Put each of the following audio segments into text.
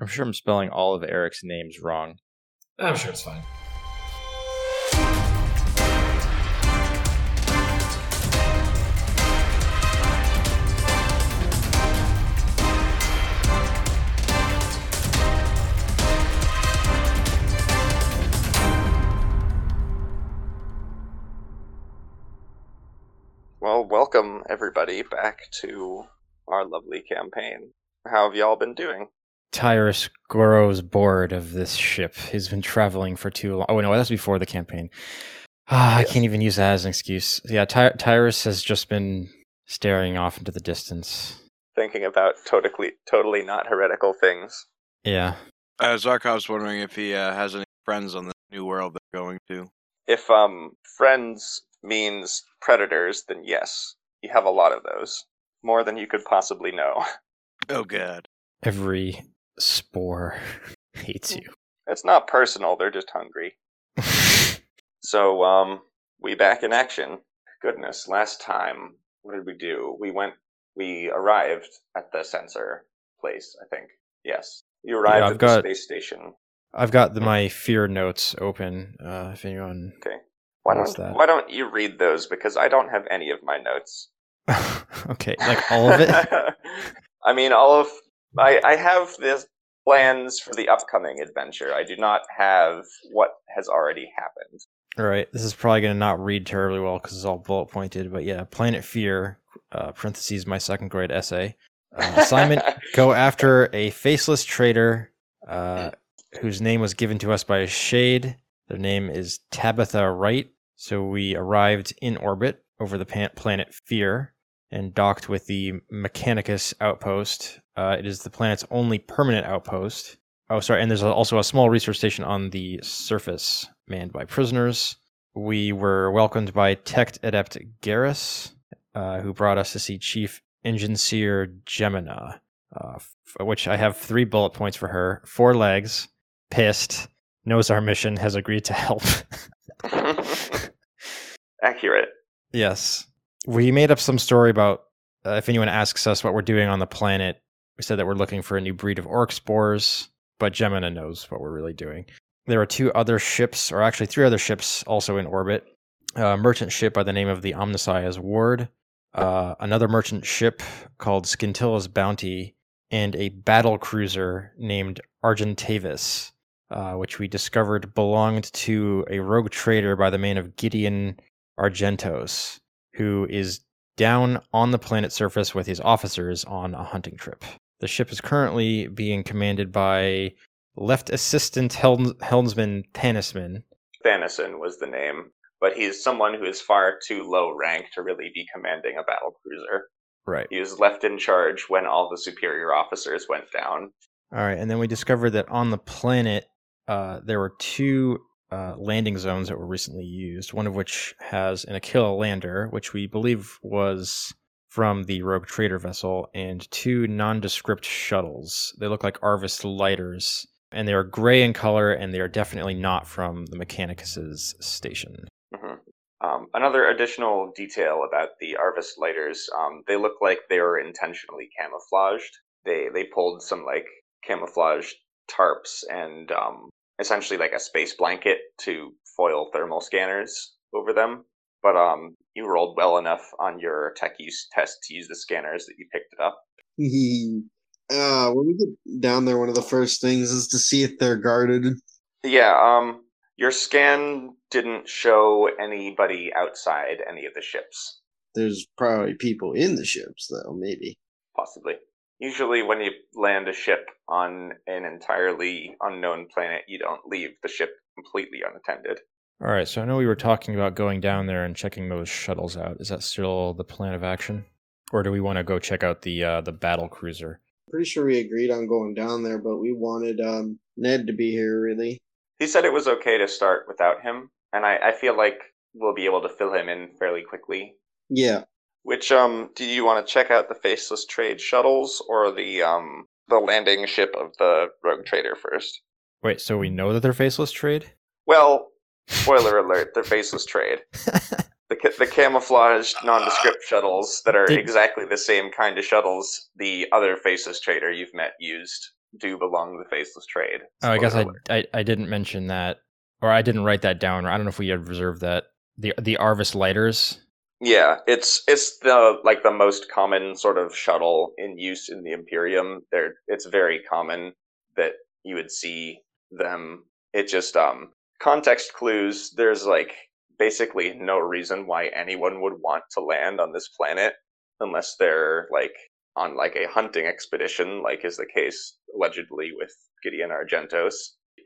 I'm sure I'm spelling all of Eric's names wrong. I'm sure it's fine. Well, welcome everybody back to our lovely campaign. How have y'all been doing? Tyruss grows bored of this ship. He's been traveling for too long. Oh no, that's before the campaign. Ah, I can't even use that as an excuse. Yeah, Ty- Tyruss has just been staring off into the distance. Thinking about totally, totally not heretical things. Yeah. Uh, Zarkov's wondering if he uh, has any friends on the new world they're going to. If um friends means predators, then yes, you have a lot of those, more than you could possibly know. Oh god. Every spore hates you. It's not personal; they're just hungry. So um, we back in action. Goodness, last time what did we do? We went, we arrived at the sensor place. I think yes, you arrived I've at got- the space station. I've got the, my Phyrr notes open. Uh, if anyone. Okay. Why don't that? Why don't you read those? Because I don't have any of my notes. okay, like all of it. I mean, all of I I have the plans for the upcoming adventure. I do not have what has already happened. All right, this is probably going to not read terribly well because it's all bullet pointed. But yeah, Planet Phyrr, uh, parentheses, my second grade essay. Uh, assignment go after a faceless traitor uh, whose name was given to us by a shade. Their name is Tabitha Wright. So we arrived in orbit over the pan- planet Phyrr and docked with the Mechanicus outpost. Uh, it is the planet's only permanent outpost. Oh, sorry, and there's also a small research station on the surface manned by prisoners. We were welcomed by Tech Adept Garrus, uh, who brought us to see Chief Enginseer Gemina, uh, f- which I have three bullet points for her. Four legs, pissed, knows our mission, has agreed to help. Accurate. yes. We made up some story about uh, if anyone asks us what we're doing on the planet, we said that we're looking for a new breed of orc spores, but Gemina knows what we're really doing. There are two other ships, or actually three other ships, also in orbit. A merchant ship by the name of the Omnissiah's Ward, uh, another merchant ship called Scintilla's Bounty, and a battle cruiser named Argentavis, uh, which we discovered belonged to a rogue trader by the name of Gideon Argentos, who is down on the planet surface with his officers on a hunting trip. The ship is currently being commanded by Left Assistant Helms- Helmsman Tanisman. Thanison was the name, but he's someone who is far too low rank to really be commanding a battle cruiser. Right. He was left in charge when all the superior officers went down. All right, and then we discovered that on the planet uh, there were two uh, landing zones that were recently used. One of which has an Aquila lander, which we believe was from the Rogue Trader vessel, and two nondescript shuttles. They look like Arvus lighters, and they are gray in color, and they are definitely not from the Mechanicus's station. Mhm. Um, another additional detail about the Arvus lighters, um, they look like they were intentionally camouflaged. They they pulled some like camouflage tarps and um, essentially like a space blanket to foil thermal scanners over them. But um, you rolled well enough on your tech use test to use the scanners that you picked it up. uh, when we get down there, one of the first things is to see if they're guarded. Yeah, um, your scan didn't show anybody outside any of the ships. There's probably people in the ships, though. Maybe. Possibly. Usually, when you land a ship on an entirely unknown planet, you don't leave the ship completely unattended. All right, so I know we were talking about going down there and checking those shuttles out. Is that still the plan of action, or do we want to go check out the uh, the battle cruiser? Pretty sure we agreed on going down there, but we wanted um, Ned to be here. Really. He said it was okay to start without him, and I, I feel like we'll be able to fill him in fairly quickly. Yeah. Which um do you want to check out the faceless trade shuttles or the um the landing ship of the rogue trader first? Wait, so we know that they're faceless trade? Well, spoiler alert, they're faceless trade. The, ca- the camouflaged nondescript shuttles that are Did- exactly the same kind of shuttles the other faceless trader you've met used. do belong to the Faceless Trade. Oh, I guess I, Spoiler I I didn't mention that, or I didn't write that down. Or I don't know if we had reserved that. The the Arvus lighters. Yeah, it's it's the like the most common sort of shuttle in use in the Imperium. There, it's very common that you would see them. It just um context clues. There's like basically no reason why anyone would want to land on this planet unless they're like on like a hunting expedition, like is the case allegedly with Gideon Argentos.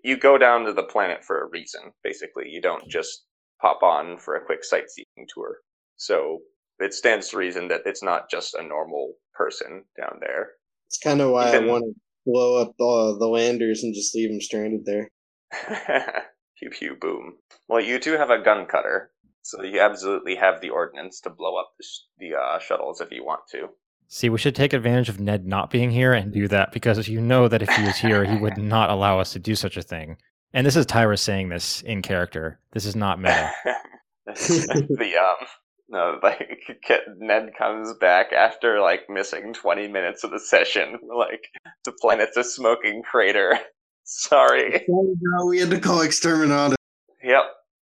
You go down to the planet for a reason. Basically, you don't just pop on for a quick sightseeing tour. So it stands to reason that it's not just a normal person down there. It's kind of why Even- I want to blow up the, the landers and just leave them stranded there. pew pew boom. Well, you do have a gun cutter, so you absolutely have the ordnance to blow up the, sh- the uh, shuttles if you want to. See, we should take advantage of Ned not being here and do that because you know that if he was here, he would not allow us to do such a thing. And this is Tyra saying this in character. This is not meta. the um no like Ned comes back after like missing 20 minutes of the session like the planet's a smoking crater sorry Sorry, we had to call exterminator. yep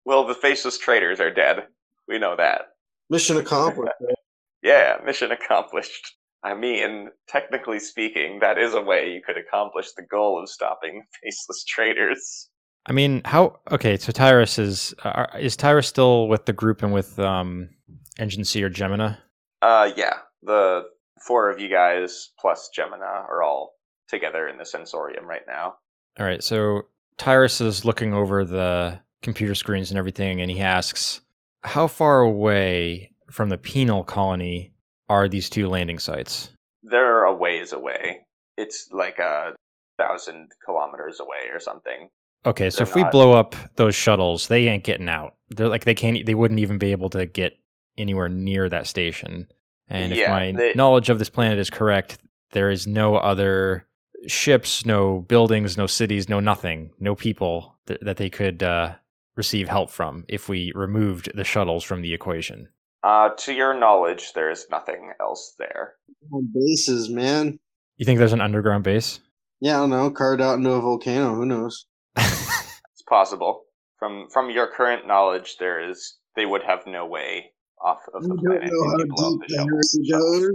well the faceless traitors are dead we know that Mission accomplished. yeah mission accomplished I mean, technically speaking, that is a way you could accomplish the goal of stopping faceless traitors. I mean, how? Okay, so Tyruss is uh, is Tyruss still with the group and with um, Enginseer Gemina? Uh, yeah, the four of you guys plus Gemina are all together in the sensorium right now. All right, so Tyruss is looking over the computer screens and everything, and he asks, "How far away from the penal colony are these two landing sites?" They're a ways away. It's like a thousand kilometers away or something. Okay, so They're if we blow up those shuttles, they ain't getting out. They're like they can't. They wouldn't even be able to get anywhere near that station. And if my they- knowledge of this planet is correct, there is no other ships, no buildings, no cities, no nothing, no people th- that they could uh, receive help from if we removed the shuttles from the equation. Uh, to your knowledge, there is nothing else there. Bases, man. You think there's an underground base? Yeah, I don't know. Carved out into a volcano. Who knows? It's possible. From from your current knowledge, there is they would have no way off of the planet if you blow up the shuttle-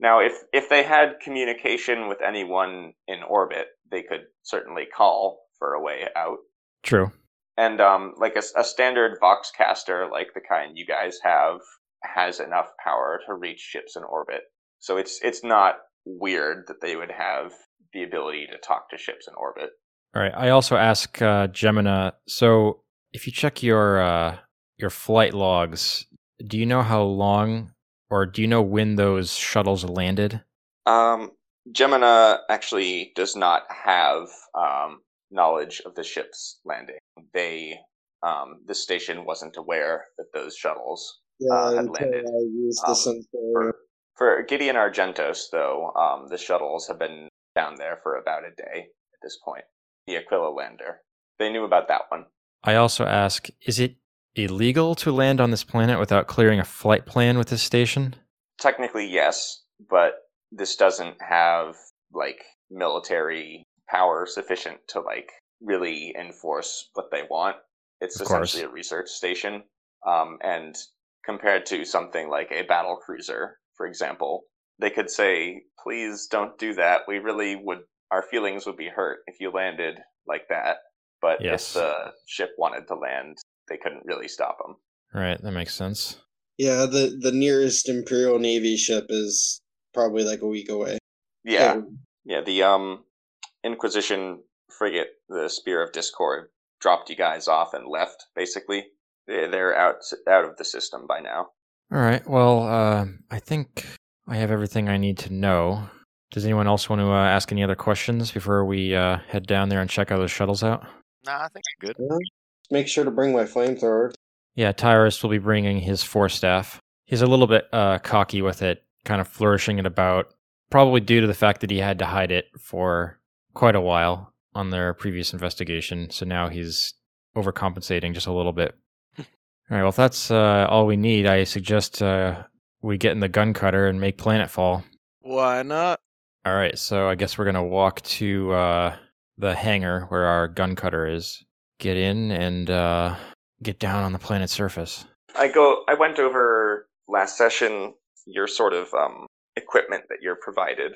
Now, if if they had communication with anyone in orbit, they could certainly call for a way out. True. And um, like a standard Voxcaster, like the kind you guys have, has enough power to reach ships in orbit. So it's it's not weird that they would have the ability to talk to ships in orbit. All right. I also ask uh, Gemina. So, if you check your uh, your flight logs, do you know how long, or do you know when those shuttles landed? Um, Gemina actually does not have um, knowledge of the ship's landing. They, um, the station wasn't aware that those shuttles Yeah, Uh, had landed. I used Um, sensor. For, for Gideon Argentos, though, um, the shuttles have been down there for about a day at this point. The Aquila lander. They knew about that one. I also ask: Is it illegal to land on this planet without clearing a flight plan with this station? Technically, yes, but this doesn't have like military power sufficient to like really enforce what they want. It's Of course. essentially a research station, um, and compared to something like a battle cruiser, for example, they could say, "Please don't do that. We really would. Our feelings would be hurt if you landed like that." But Yes. if the ship wanted to land, they couldn't really stop them. Right, that makes sense. Yeah, the the nearest Imperial Navy ship is probably like a week away. Yeah, Yeah, the um Inquisition frigate, the Spear of Discord, dropped you guys off and left. Basically, They- they're out out of the system by now. All right. Well, uh, I think I have everything I need to know. Does anyone else want to uh, ask any other questions before we uh, head down there and check how those shuttles out? Nah, I think I'm good. Yeah. Make sure to bring my flamethrower. Yeah, Tyruss will be bringing his force staff. He's a little bit uh, cocky with it, kind of flourishing it about, probably due to the fact that he had to hide it for quite a while on their previous investigation. So now he's overcompensating just a little bit. all right, well, if that's uh, all we need, I suggest uh, we get in the gun cutter and make planetfall. Why not? All right, so I guess we're gonna walk to uh, the hangar where our gun cutter is. Get in and uh, get down on the planet's surface. I go. I went over last session your sort of um, equipment that you're provided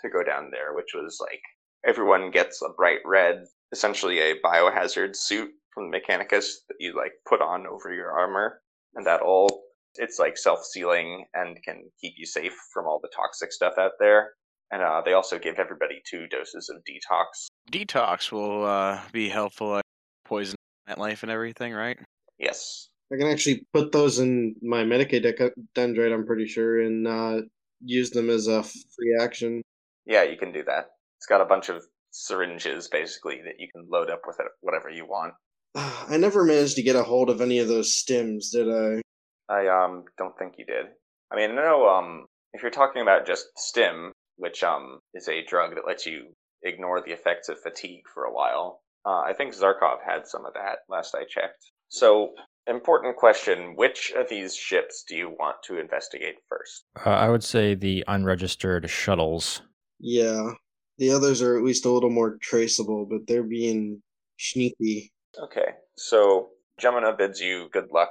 to go down there, which was like everyone gets a bright red, essentially a biohazard suit from the Mechanicus that you like put on over your armor, and that all it's like self-sealing and can keep you safe from all the toxic stuff out there. And uh, they also give everybody two doses of detox. Detox will uh, be helpful, like poison that life and everything, right? Yes. I can actually put those in my Medicae dec- dendrite, I'm pretty sure, and uh, use them as a free action. Yeah, you can do that. It's got a bunch of syringes basically that you can load up with it, whatever you want. I never managed to get a hold of any of those stims, did I? I um don't think you did. I mean, no. Um, if you're talking about just stim, which um is a drug that lets you ignore the effects of fatigue for a while, uh, I think Zarkov had some of that last I checked. So, important question: Which of these ships do you want to investigate first? Uh, I would say the unregistered shuttles. Yeah. The others are at least a little more traceable, but they're being sneaky. Okay, so Gemina bids you good luck,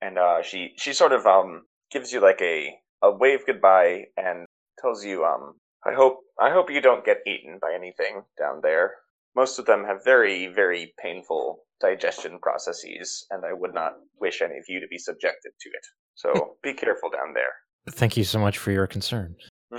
and uh, she she sort of um gives you like a a wave goodbye and tells you um I hope I hope you don't get eaten by anything down there. Most of them have very very painful digestion processes, and I would not wish any of you to be subjected to it. So be careful down there. Thank you so much for your concern.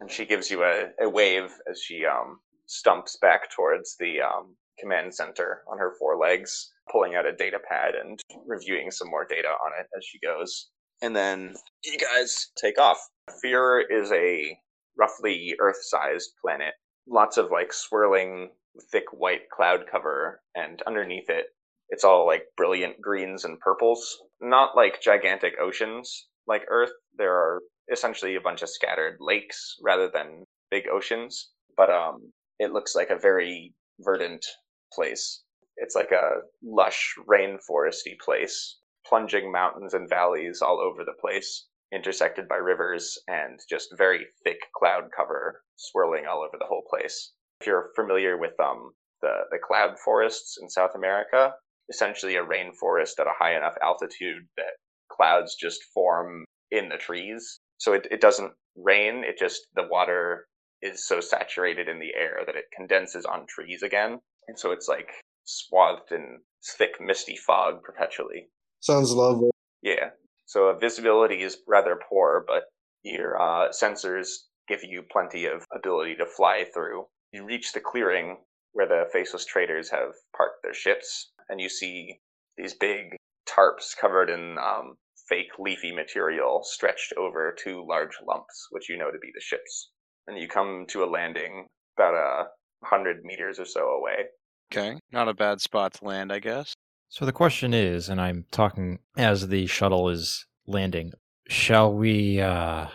And she gives you a, a wave as she um stumps back towards the um command center on her four legs, pulling out a data pad and reviewing some more data on it as she goes. And then you guys take off. Phyrr is a roughly Earth sized planet. Lots of like swirling, thick white cloud cover, and underneath it, it's all like brilliant greens and purples. Not like gigantic oceans like Earth. There are essentially a bunch of scattered lakes rather than big oceans. But um, it looks like a very verdant place. It's like a lush rainforesty place, plunging mountains and valleys all over the place, intersected by rivers and just very thick cloud cover swirling all over the whole place. If you're familiar with um the, the cloud forests in South America, essentially a rainforest at a high enough altitude that clouds just form in the trees. So it, it doesn't rain, it just the water is so saturated in the air that it condenses on trees again and so it's like swathed in thick, misty fog perpetually. Sounds lovely. Yeah. So visibility is rather poor, but your uh, sensors give you plenty of ability to fly through. You reach the clearing where the faceless traders have parked their ships, and you see these big tarps covered in um, fake leafy material stretched over two large lumps, which you know to be the ships. And you come to a landing about a hundred meters or so away. Okay, not a bad spot to land, I guess. So the question is, and I'm talking as the shuttle is landing, shall we uh,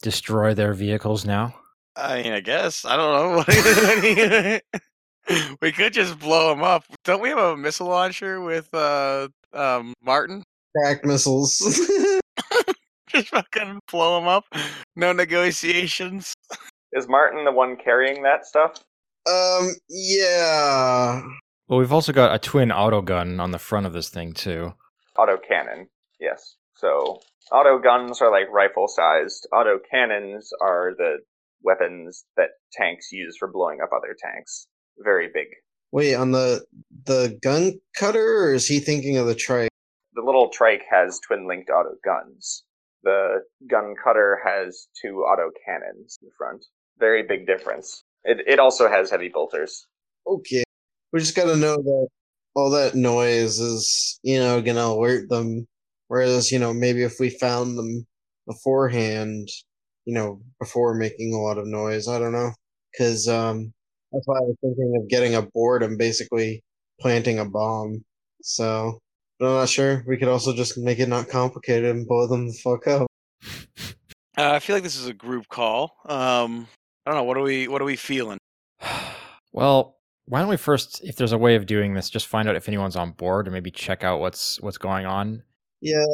destroy their vehicles now? I mean, I guess I don't know. we could just blow them up. Don't we have a missile launcher with uh, um, Martin? Crack missiles. just fucking blow them up. No negotiations. Is Martin the one carrying that stuff? um, yeah. Well, we've also got a twin auto gun on the front of this thing too. Auto cannon, yes. So auto guns are like rifle sized. Auto cannons are the weapons that tanks use for blowing up other tanks. Very big. Wait, on the the gun cutter, or is he thinking of the trike? The little trike has twin linked auto guns. The gun cutter has two auto cannons in front. Very big difference. It it also has heavy bolters. Okay, we just got to know that all that noise is, you know, gonna alert them. Whereas, you know, maybe if we found them beforehand, you know, before making a lot of noise, I don't know, because um, that's why I was thinking of getting aboard and basically planting a bomb. So, but I'm not sure. We could also just make it not complicated and blow them the fuck up. Uh, I feel like this is a group call. Um, I don't know. What are we? What are we feeling? well, why don't we first, if there's a way of doing this, just find out if anyone's on board and maybe check out what's what's going on. Yeah,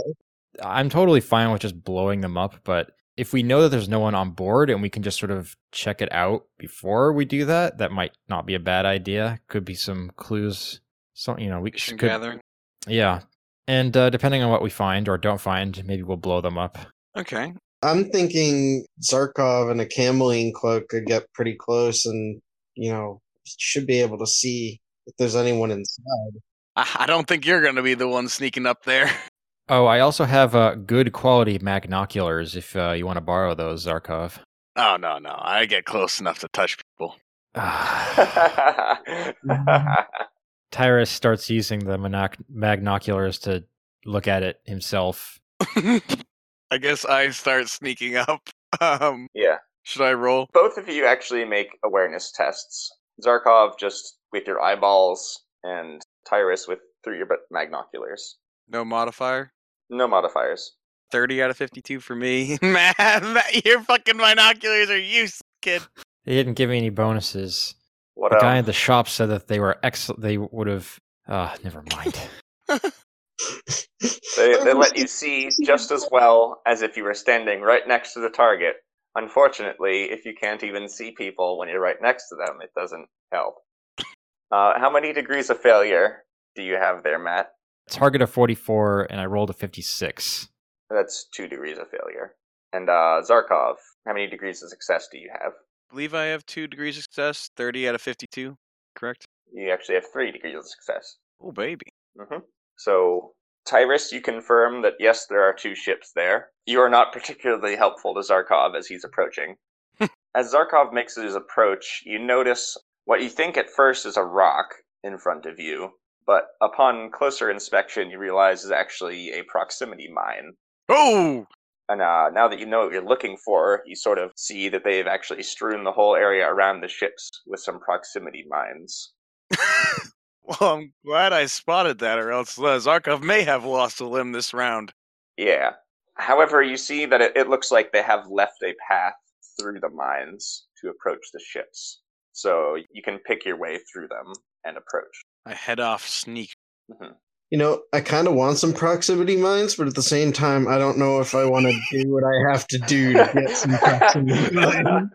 I'm totally fine with just blowing them up, but if we know that there's no one on board and we can just sort of check it out before we do that, that might not be a bad idea. Could be some clues. So you know, we Mission could, gathering. yeah. And uh, depending on what we find or don't find, maybe we'll blow them up. Okay. I'm thinking Zarkov and a chameleoline cloak could get pretty close and, you know, should be able to see if there's anyone inside. I, I don't think you're going to be the one sneaking up there. Oh, I also have uh, good quality magnoculars if uh, you want to borrow those, Zarkov. Oh no, no. I get close enough to touch people. Tyruss starts using the monoc- magnoculars to look at it himself. I guess I start sneaking up. Um, yeah. should I roll? Both of you actually make awareness tests. Zarkov just with your eyeballs, and Tyruss with through your magnoculars. No modifier. No modifiers. 30 out of 52 for me. Man, that- your fucking binoculars are useless, kid. They didn't give me any bonuses. What The guy um, at the shop said that they were excellent. They would have. Uh, never mind. They, they let you see just as well as if you were standing right next to the target. Unfortunately, if you can't even see people when you're right next to them, it doesn't help. Uh, how many degrees of failure do you have there, Matt? Target of 44, and I rolled a 56. That's two degrees of failure. And uh, Zarkov, how many degrees of success do you have? I believe I have two degrees of success. 30 out of 52. Correct? You actually have three degrees of success. Oh, baby. hmm So, Tyruss, you confirm that yes, there are two ships there. You are not particularly helpful to Zarkov as he's approaching. as Zarkov makes his approach, you notice what you think at first is a rock in front of you, but upon closer inspection, you realize is actually a proximity mine. Oh! And uh, now that you know what you're looking for, you sort of see that they've actually strewn the whole area around the ships with some proximity mines. well, I'm glad I spotted that, or else uh, Zarkov may have lost a limb this round. Yeah. However, you see that it, it looks like they have left a path through the mines to approach the ships. So you can pick your way through them and approach. I head off sneak. Mhm. You know, I kind of want some proximity mines, but at the same time, I don't know if I want to do what I have to do to get some proximity mines.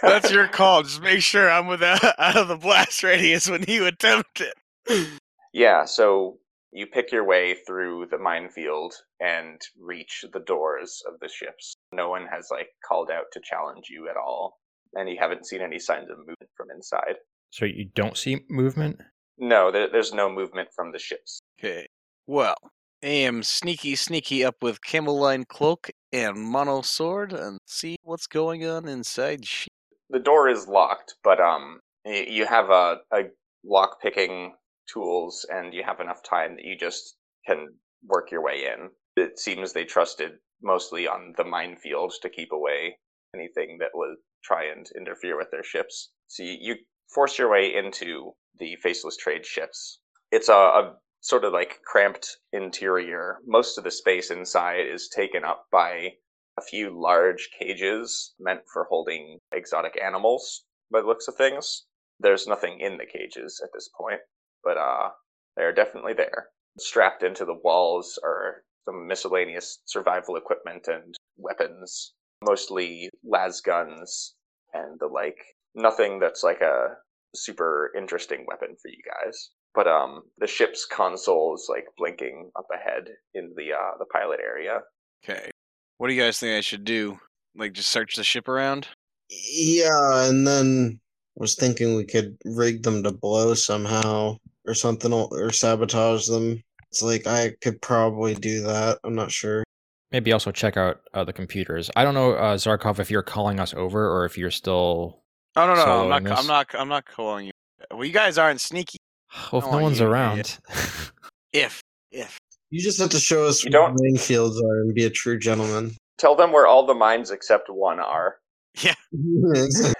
That's your call. Just make sure I'm without out of the blast radius when you attempt it. yeah, so you pick your way through the minefield and reach the doors of the ships. No one has like called out to challenge you at all, and you haven't seen any signs of movement from inside. So you don't see movement? No, there, there's no movement from the ships. Okay. Well, I am sneaky, sneaky up with chameleoline cloak and mono sword and see what's going on inside. She- the door is locked, but um, you have a, a lock picking tools, and you have enough time that you just can work your way in. It seems they trusted mostly on the minefield to keep away anything that would try and interfere with their ships. So you, you force your way into the faceless trade ships. It's a, a sort of like cramped interior. Most of the space inside is taken up by a few large cages meant for holding exotic animals by the looks of things. There's nothing in the cages at this point, but uh, they're definitely there. Strapped into the walls are some miscellaneous survival equipment and weapons, mostly las guns and the like. Nothing that's like a super interesting weapon for you guys. But um, the ship's console is like blinking up ahead in the uh, the pilot area. Okay. What do you guys think I should do? Like, just search the ship around? Yeah, and then was thinking we could rig them to blow somehow or something, or sabotage them. It's like I could probably do that. I'm not sure. Maybe also check out uh, the computers. I don't know, uh, Zarkov, if you're calling us over or if you're still. Oh no, no, no I'm not. this? I'm not. I'm not calling you. Well, you guys aren't sneaky. Well, if I no one's you to be around. If, if. You just have to show us You where don't- the main fields are and be a true gentleman. Tell them where all the mines except one are. Yeah.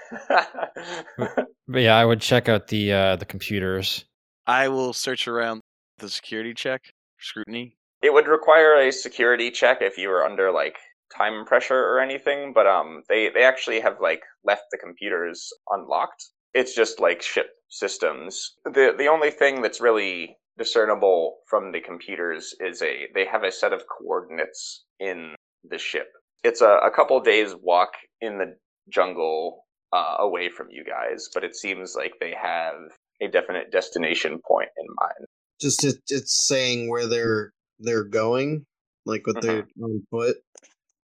but yeah, I would check out the uh, the computers. I will search around the security check scrutiny. it would require a security check if you were under like time pressure or anything, but um they they actually have like left the computers unlocked. It's just like ship systems. The the only thing that's really discernible from the computers is a they have a set of coordinates in the ship It's a, a couple days walk in the jungle uh, away from you guys, but it seems like they have a definite destination point in mind. Just it, it's saying where they're they're going, like what they're on foot.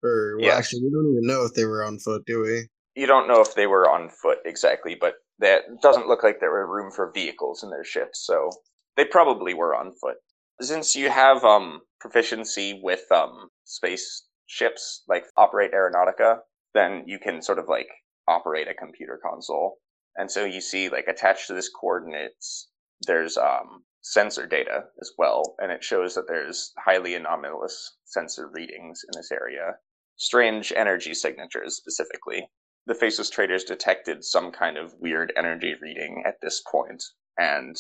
Or well, Yeah. actually, we don't even know if they were on foot, do we? You don't know if they were on foot exactly, but that doesn't look like there were room for vehicles in their ships, so they probably were on foot. Since you have um proficiency with um space ships like operate aeronautica, then you can sort of like operate a computer console. And so you see like attached to this coordinates there's um sensor data as well, and it shows that there's highly anomalous sensor readings in this area. Strange energy signatures specifically the faceless traders detected some kind of weird energy reading at this point and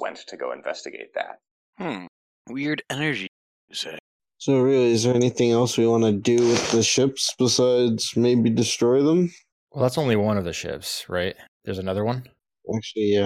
went to go investigate that. Hmm. Weird energy. You say. So really, is there anything else we want to do with the ships besides maybe destroy them? Well, that's only one of the ships, right? There's another one. Actually, yeah.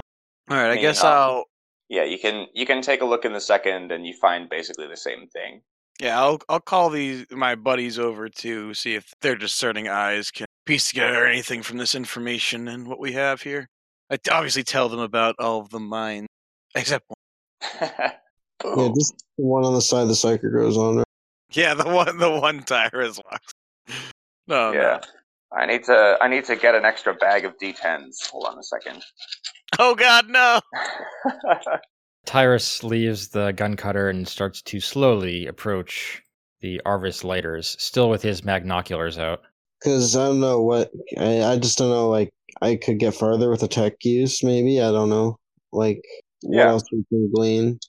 All right. I mean, guess um, I'll. Yeah, you can you can take a look in the second and you find basically the same thing. Yeah, I'll I'll call these my buddies over to see if their discerning eyes can piece together anything from this information and what we have here. I t- obviously tell them about all of the mines, except one. Yeah, just the one on the side the psyker goes on. Right? Yeah, the one the one tire is locked. Oh, no, yeah. I need to I need to get an extra bag of D10s. Hold on a second. Oh God, no. Tyruss leaves the gun cutter and starts to slowly approach the Arvus lighters, still with his magnoculars out. Because I don't know what I, I just don't know. Like I could get further with the tech use. Maybe I don't know. Like what Yeah. else we can glean?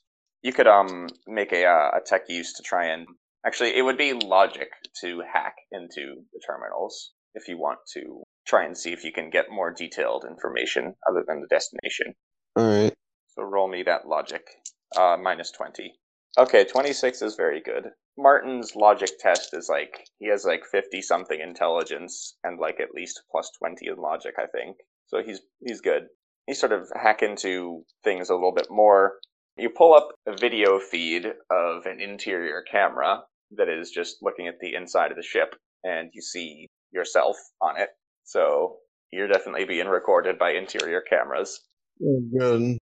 you could um make a uh, a tech use to try and actually it would be logic to hack into the terminals if you want to try and see if you can get more detailed information other than the destination. All right. So roll me that logic. Uh, minus 20. Okay, 26 is very good. Martin's logic test is like, he has like 50 something intelligence and like at least plus 20 in logic, I think. So he's, he's good. You sort of hack into things a little bit more. You pull up a video feed of an interior camera that is just looking at the inside of the ship and you see yourself on it. So you're definitely being recorded by interior cameras. Oh, good.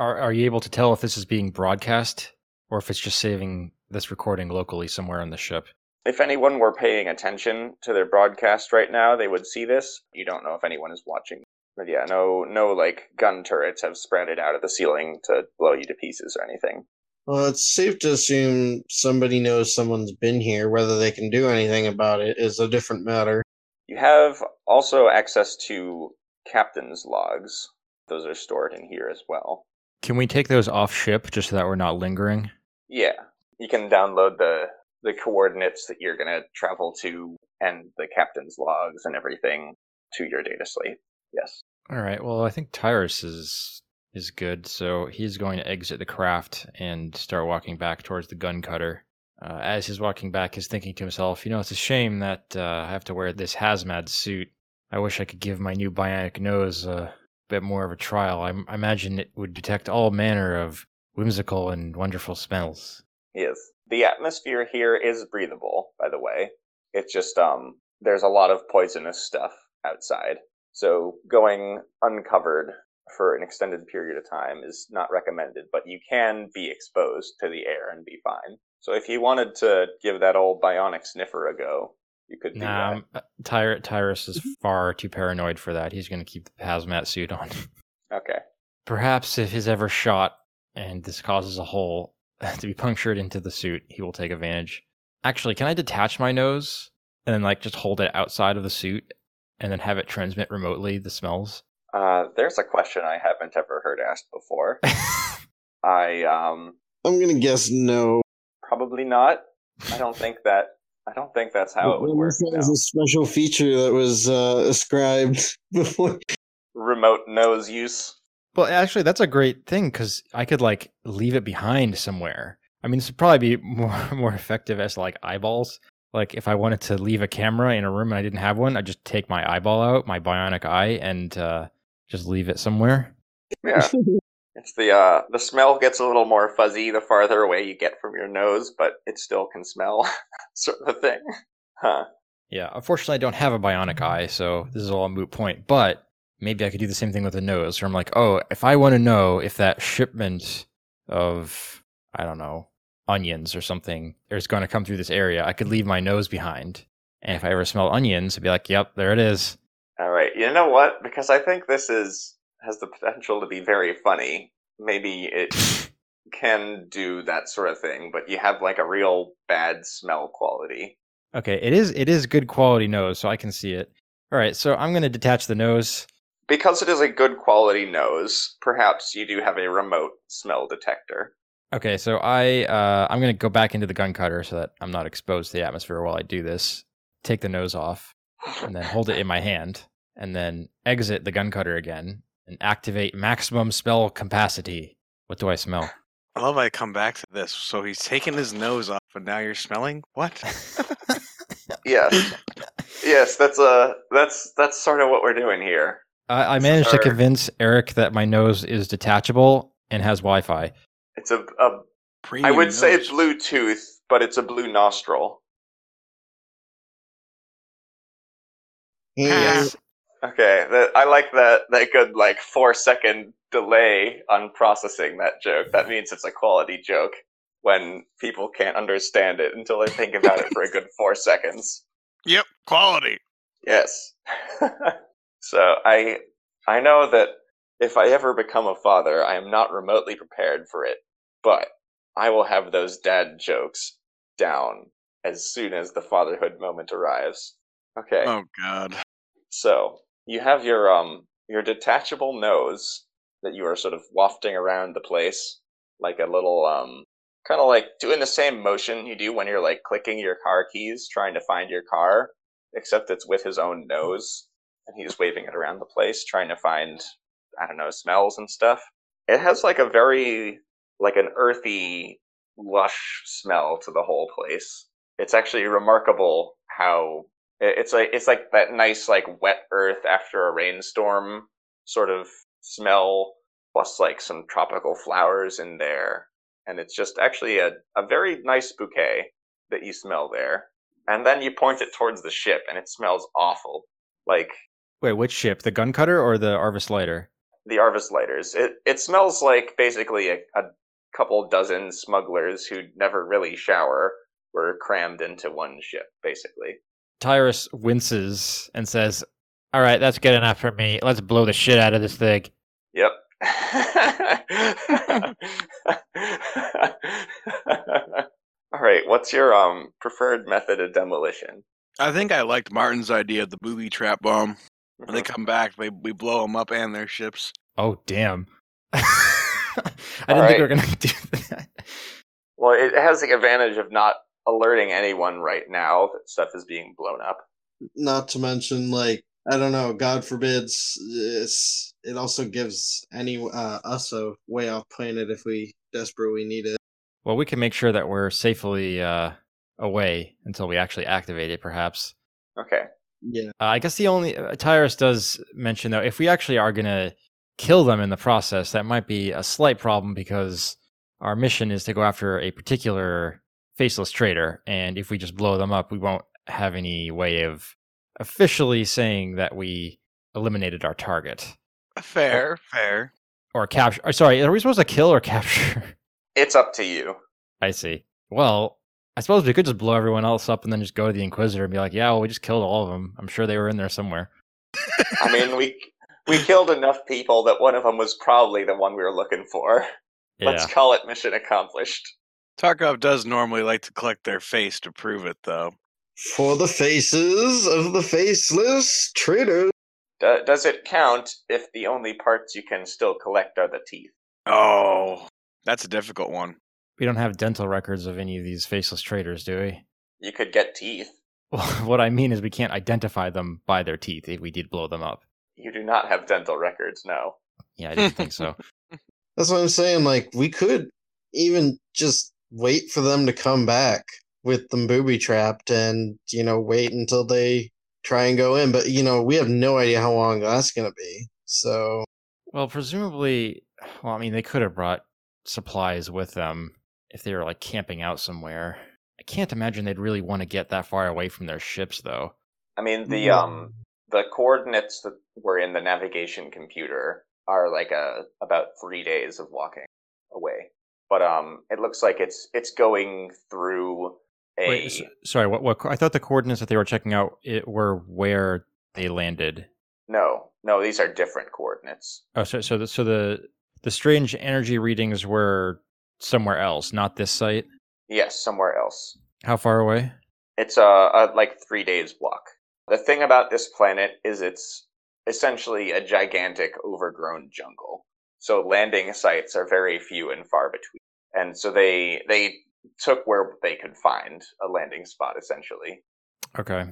Are are you able to tell if this is being broadcast or if it's just saving this recording locally somewhere on the ship? if anyone were paying attention to their broadcast right now, they would see this. You don't know if anyone is watching. But yeah, no no like gun turrets have sprouted out of the ceiling to blow you to pieces or anything. Well, it's safe to assume somebody knows someone's been here. Whether they can do anything about it is a different matter. You have also access to captain's logs. Those are stored in here as well. Can we take those off ship just so that we're not lingering? Yeah. You can download the the coordinates that you're gonna travel to and the captain's logs and everything to your data slate. Yes. All right. Well, I think Tyruss is is good, so he's going to exit the craft and start walking back towards the gun cutter. Uh, as he's walking back, he's thinking to himself, "You know, it's a shame that uh, I have to wear this hazmat suit. I wish I could give my new bionic nose a bit more of a trial. I, I imagine it would detect all manner of whimsical and wonderful smells." Yes. The atmosphere here is breathable, by the way. It's just um there's a lot of poisonous stuff outside. So going uncovered for an extended period of time is not recommended, but you can be exposed to the air and be fine. So if you wanted to give that old bionic sniffer a go, you could do Nah, um, uh, Tyruss is far too paranoid for that. He's going to keep the hazmat suit on. Okay. Perhaps if he's ever shot and this causes a hole to be punctured into the suit, he will take advantage. Actually, can I detach my nose and then like just hold it outside of the suit and then have it transmit remotely the smells? Uh there's a question I haven't ever heard asked before. I um I'm gonna guess no. probably not. I don't think that I don't think that's how it would work. That was no. a special feature that was uh, ascribed before. Remote nose use. well, actually, that's a great thing because I could like leave it behind somewhere. I mean, this would probably be more more effective as like eyeballs. Like if I wanted to leave a camera in a room and I didn't have one, I'd just take my eyeball out, my bionic eye, and uh, just leave it somewhere. Yeah. It's the uh the smell gets a little more fuzzy the farther away you get from your nose, but it still can smell, sort of a thing. Huh. Yeah, unfortunately, I don't have a bionic eye, so this is all a moot point. But maybe I could do the same thing with a nose, where I'm like, oh, if I want to know if that shipment of, I don't know, onions or something is going to come through this area, I could leave my nose behind. And if I ever smell onions, I'd be like, yep, there it is. All right. You know what? Because I think this is has the potential to be very funny. Maybe it can do that sort of thing, but you have like a real bad smell quality. Okay, it is it is good quality nose, so I can see it. All right, so I'm going to detach the nose. Because it is a good quality nose, perhaps you do have a remote smell detector. Okay, so I uh, I'm going to go back into the gun cutter so that I'm not exposed to the atmosphere while I do this. Take the nose off and then hold it in my hand and then exit the gun cutter again and activate maximum spell capacity. What do I smell? I love I come back to this. So he's taking his nose off, and now you're smelling what? Yes. yes, that's uh that's that's sort of what we're doing here. I, I managed to convince Eric that my nose is detachable and has Wi-Fi. It's a, a I Premium would say nose. it's Bluetooth, but it's a blue nostril. Yeah. Okay, that, I like that that good like four second delay on processing that joke. That means it's a quality joke when people can't understand it until they think about it for a good four seconds. Yep, quality. Yes. so I I know that if I ever become a father, I am not remotely prepared for it, but I will have those dad jokes down as soon as the fatherhood moment arrives. Okay. Oh God. So you have your um your detachable nose that you are sort of wafting around the place like a little um kind of like doing the same motion you do when you're like clicking your car keys trying to find your car except it's with his own nose and he's waving it around the place trying to find I don't know smells and stuff. It has like a very like an earthy lush smell to the whole place. It's actually remarkable how It's like it's like that nice like wet earth after a rainstorm sort of smell, plus like some tropical flowers in there, and it's just actually a, a very nice bouquet that you smell there. And then you point it towards the ship, and it smells awful, like Wait, which ship? The gun cutter or the Arvus lighter? the Arvus lighters. It it smells like basically a, a couple dozen smugglers who never really shower were crammed into one ship, basically. Tyruss winces and says, "All right, that's good enough for me. Let's blow the shit out of this thing." Yep. All right. What's your um preferred method of demolition? I think I liked Martin's idea of the booby trap bomb. When they Mhm. come back, they we blow them up and their ships. Oh damn! I didn't think we were gonna do that. Well, it has the advantage of not alerting anyone right now that stuff is being blown up. Not to mention, like I don't know. God forbids. It's, it also gives any uh, us a way off planet if we desperately need it. Well, we can make sure that we're safely uh, away until we actually activate it. Perhaps. Okay. Yeah. Uh, I guess the only uh, Tyruss does mention though, if we actually are gonna kill them in the process, that might be a slight problem because our mission is to go after a particular faceless traitor, and if we just blow them up, we won't have any way of officially saying that we eliminated our target Fair, fair. or capture. Or uh, sorry, are we supposed to kill or capture? It's up to you. I see. Well, I suppose we could just blow everyone else up and then just go to the Inquisitor and be like, "Yeah, well, we just killed all of them. I'm sure they were in there somewhere." I mean, we we killed enough people that one of them was probably the one we were looking for. Yeah. Let's call it mission accomplished. Zarkov does normally like to collect their face to prove it, though. For the faces of the faceless traitors. Do- does it count if the only parts you can still collect are the teeth? Oh, that's a difficult one. We don't have dental records of any of these faceless traitors, do we? You could get teeth. Well, what I mean is we can't identify them by their teeth if we did blow them up. You do not have dental records, no. Yeah, I didn't think so. That's what I'm saying. Like we could even just wait for them to come back with them booby trapped, and you know wait until they try and go in. But you know we have no idea how long that's gonna be. So Well, presumably, well, I mean, they could have brought supplies with them if they were like camping out somewhere. I can't imagine they'd really want to get that far away from their ships, though. I mean the um the coordinates that were in the navigation computer are like a about three days of walking away. But um, it looks like it's it's going through a. Wait, sorry. What? What? I thought the coordinates that they were checking out it were where they landed. No, no, these are different coordinates. Oh, so so the so the the strange energy readings were somewhere else, not this site. Yes, somewhere else. How far away? It's a, a like three days block. The thing about this planet is it's essentially a gigantic overgrown jungle. So landing sites are very few and far between. And so they they took where they could find a landing spot essentially. Okay.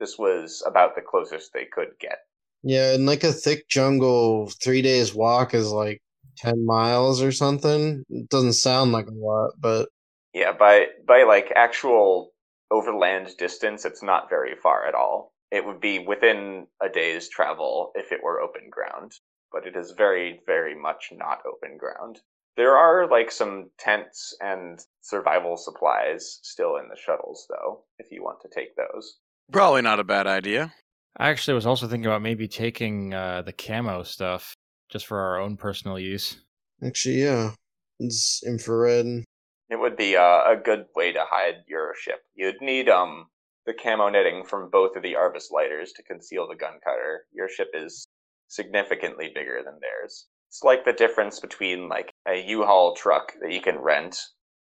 This was about the closest they could get. Yeah, in like a thick jungle, three days walk is like ten miles or something. It doesn't sound like a lot, but Yeah, by by like actual overland distance, it's not very far at all. It would be within a day's travel if it were open ground, but it is very, very much not open ground. There are like some tents and survival supplies still in the shuttles, though, if you want to take those. Probably not a bad idea. I actually was also thinking about maybe taking uh, the camo stuff just for our own personal use. actually, yeah, it's infrared. It would be uh, a good way to hide your ship. You'd need um the camo netting from both of the Arvus lighters to conceal the gun cutter. Your ship is significantly bigger than theirs. It's like the difference between like a U-Haul truck that you can rent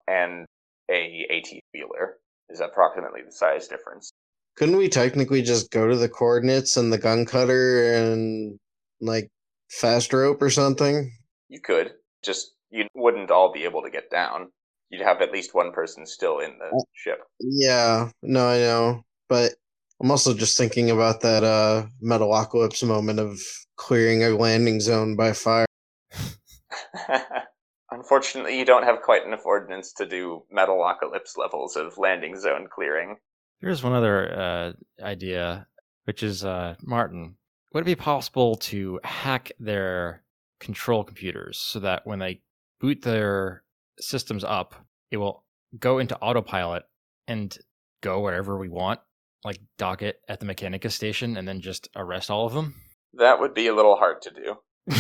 and a AT wheeler is approximately the size difference. Couldn't we technically just go to the coordinates and the gun cutter and like fast rope or something? You could just you wouldn't all be able to get down. You'd have at least one person still in the ship. Yeah, no, I know, but I'm also just thinking about that uh Metalocalypse moment of clearing a landing zone by fire. Unfortunately, you don't have quite enough ordnance to do Metalocalypse levels of landing zone clearing. Here's one other uh, idea, which is uh, Martin. Would it be possible to hack their control computers so that when they boot their systems up, it will go into autopilot and go wherever we want, like dock it at the Mechanica station and then just arrest all of them? That would be a little hard to do.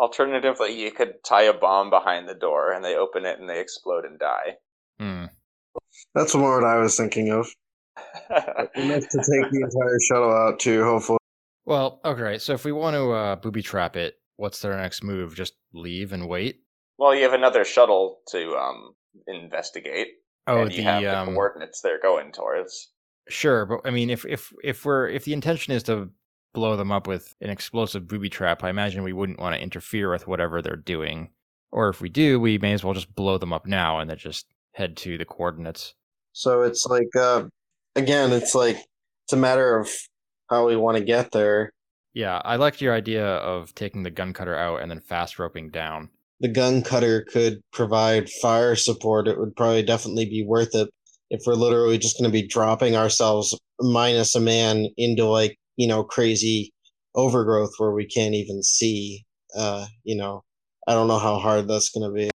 Alternatively, you could tie a bomb behind the door and they open it and they explode and die. Hmm. That's what I was thinking of. Enough to take the entire shuttle out too, hopefully. Well, okay. So if we want to uh, booby trap it, what's their next move? Just leave and wait? well, you have another shuttle to um, investigate, Oh, and you have the the um, coordinates they're going towards. Sure, but I mean, if if if we're if the intention is to blow them up with an explosive booby trap, I imagine we wouldn't want to interfere with whatever they're doing. Or if we do, we may as well just blow them up now and then just head to the coordinates. So it's like uh again, it's like it's a matter of how we want to get there. Yeah, I liked your idea of taking the gun cutter out and then fast roping down. The gun cutter could provide fire support. It would probably definitely be worth it if we're literally just going to be dropping ourselves minus a man into like, you know, crazy overgrowth where we can't even see. Uh, you know, I don't know how hard that's going to be.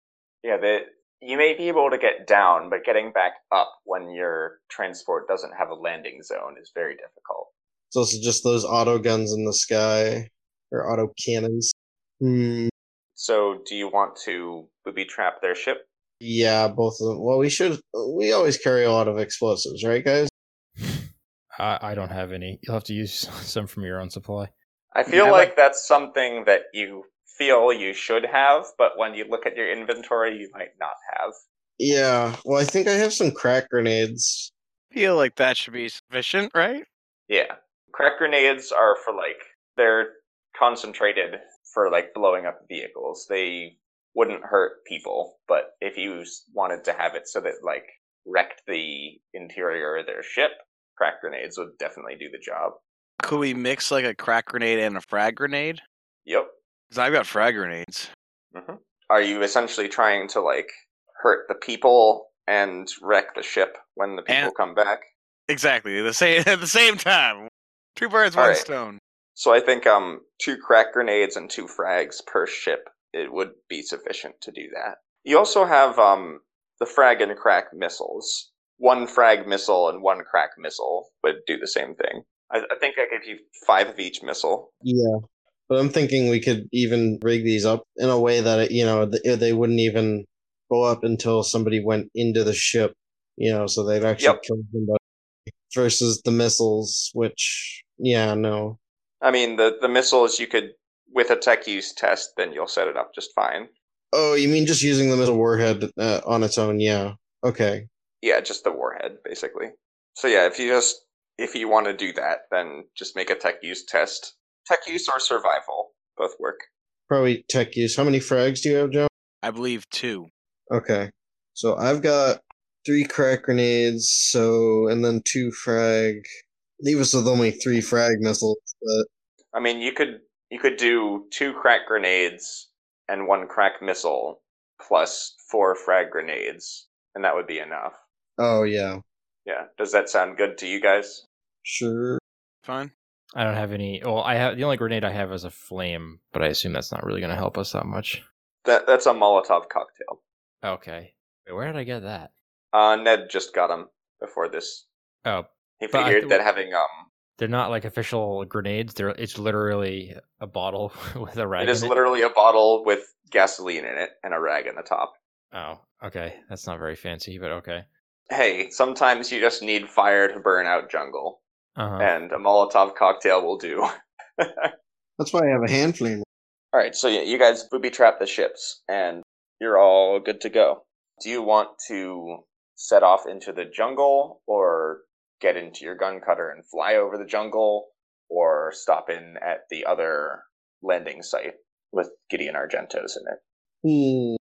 Yeah, the, you may be able to get down, but getting back up when your transport doesn't have a landing zone is very difficult. So it's just those auto guns in the sky or auto cannons. Hmm. So, do you want to booby trap their ship? Yeah, both of them. Well, we should. We always carry a lot of explosives, right, guys? I, I don't have any. You'll have to use some from your own supply. I feel Yeah, like that's something that you feel you should have, but when you look at your inventory, you might not have. Yeah. Well, I think I have some crack grenades. Feel like that should be sufficient, right? Yeah. Crack grenades are for like, they're concentrated for like blowing up vehicles. They wouldn't hurt people, but if you wanted to have it so that like wrecked the interior of their ship, crack grenades would definitely do the job. Could we mix like a crack grenade and a frag grenade? Yep. Because I've got frag grenades. hmm Are you essentially trying to like hurt the people and wreck the ship when the people And- come back? Exactly. The same at the same time. Two birds, All one right. stone. So I think um two crack grenades and two frags per ship it would be sufficient to do that. You also have um the frag and crack missiles. One frag missile and one crack missile would do the same thing. I, I think I gave you five of each missile. Yeah. But I'm thinking we could even rig these up in a way that, it, you know, th- they wouldn't even go up until somebody went into the ship, you know, so they'd actually Yep. kill somebody versus the missiles, which, yeah, no. I mean, the, the missiles you could, with a tech use test, then you'll set it up just fine. Oh, you mean just using the missile warhead uh, on its own? Yeah. Okay. Yeah, just the warhead, basically. So yeah, if you just if you want to do that, then just make a tech use test. Tech use or survival, both work. Probably tech use. How many frags do you have, Joe? I believe two. Okay. So I've got three crack grenades, so and then two frag. Leave us with only three frag missiles, but I mean, you could you could do two crack grenades and one crack missile plus four frag grenades, and that would be enough. Oh yeah, Yeah, does that sound good to you guys? sure. Fine. I don't have any. Well, I have the only grenade I have is a flame, but I assume that's not really going to help us that much. That that's a Molotov cocktail. Okay. Where did I get that? Uh, Ned just got them before this. Oh, He But I figured that having um, they're not like official grenades. They're it's literally a bottle with a rag. it is in literally a bottle with gasoline in it and a rag in the top. Oh, okay. That's not very fancy, but okay. Hey, sometimes you just need fire to burn out jungle, Uh huh. and a Molotov cocktail will do. That's why I have a hand flame. All right, so yeah, you guys booby trap the ships, and you're all good to go. Do you want to set off into the jungle, or get into your gun cutter and fly over the jungle, or stop in at the other landing site with Gideon Argentos in it? Hmm.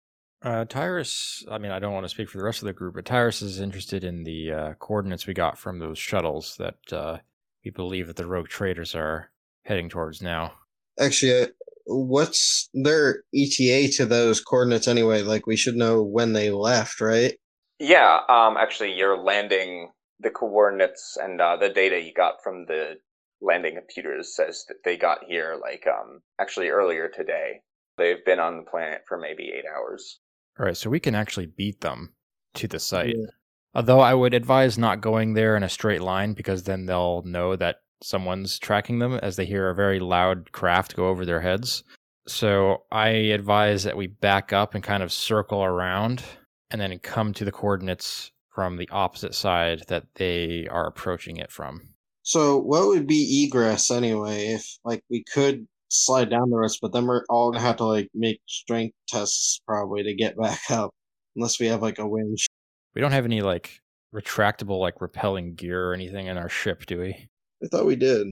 Uh, Tyruss, I mean, I don't want to speak for the rest of the group, but Tyruss is interested in the uh, coordinates we got from those shuttles that uh, we believe that the rogue traders are heading towards now. Actually, uh, what's their ETA to those coordinates anyway? Like we should know when they left, right? Yeah, um, actually, you're landing the coordinates and uh, the data you got from the landing computers says that they got here like um actually earlier today. They've been on the planet for maybe eight hours. All right, so we can actually beat them to the site. Yeah. Although I would advise not going there in a straight line because then they'll know that someone's tracking them as they hear a very loud craft go over their heads. So I advise that we back up and kind of circle around and then come to the coordinates from the opposite side that they are approaching it from. So what would be egress anyway? If like we could slide down the rest, but then we're all gonna have to like make strength tests probably to get back up, unless we have like a winch. We don't have any like retractable like repelling gear or anything in our ship, do we? I thought we did.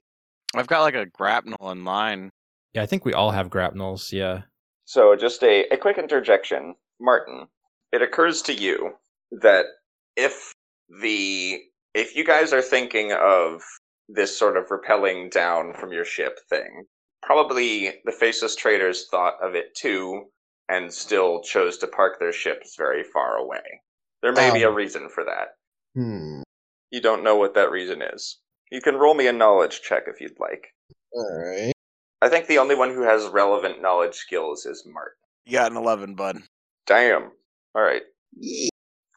I've got like a grapnel in line. Yeah, I think we all have grapnels, yeah. So just a, a quick interjection. Martin, it occurs to you that if the if you guys are thinking of this sort of repelling down from your ship thing, probably the faceless traders thought of it too and still chose to park their ships very far away. There may be a Um. reason for that. Hmm. You don't know what that reason is. You can roll me a knowledge check if you'd like. All right. I think the only one who has relevant knowledge skills is Martin. You got an 11, bud. Damn. All right.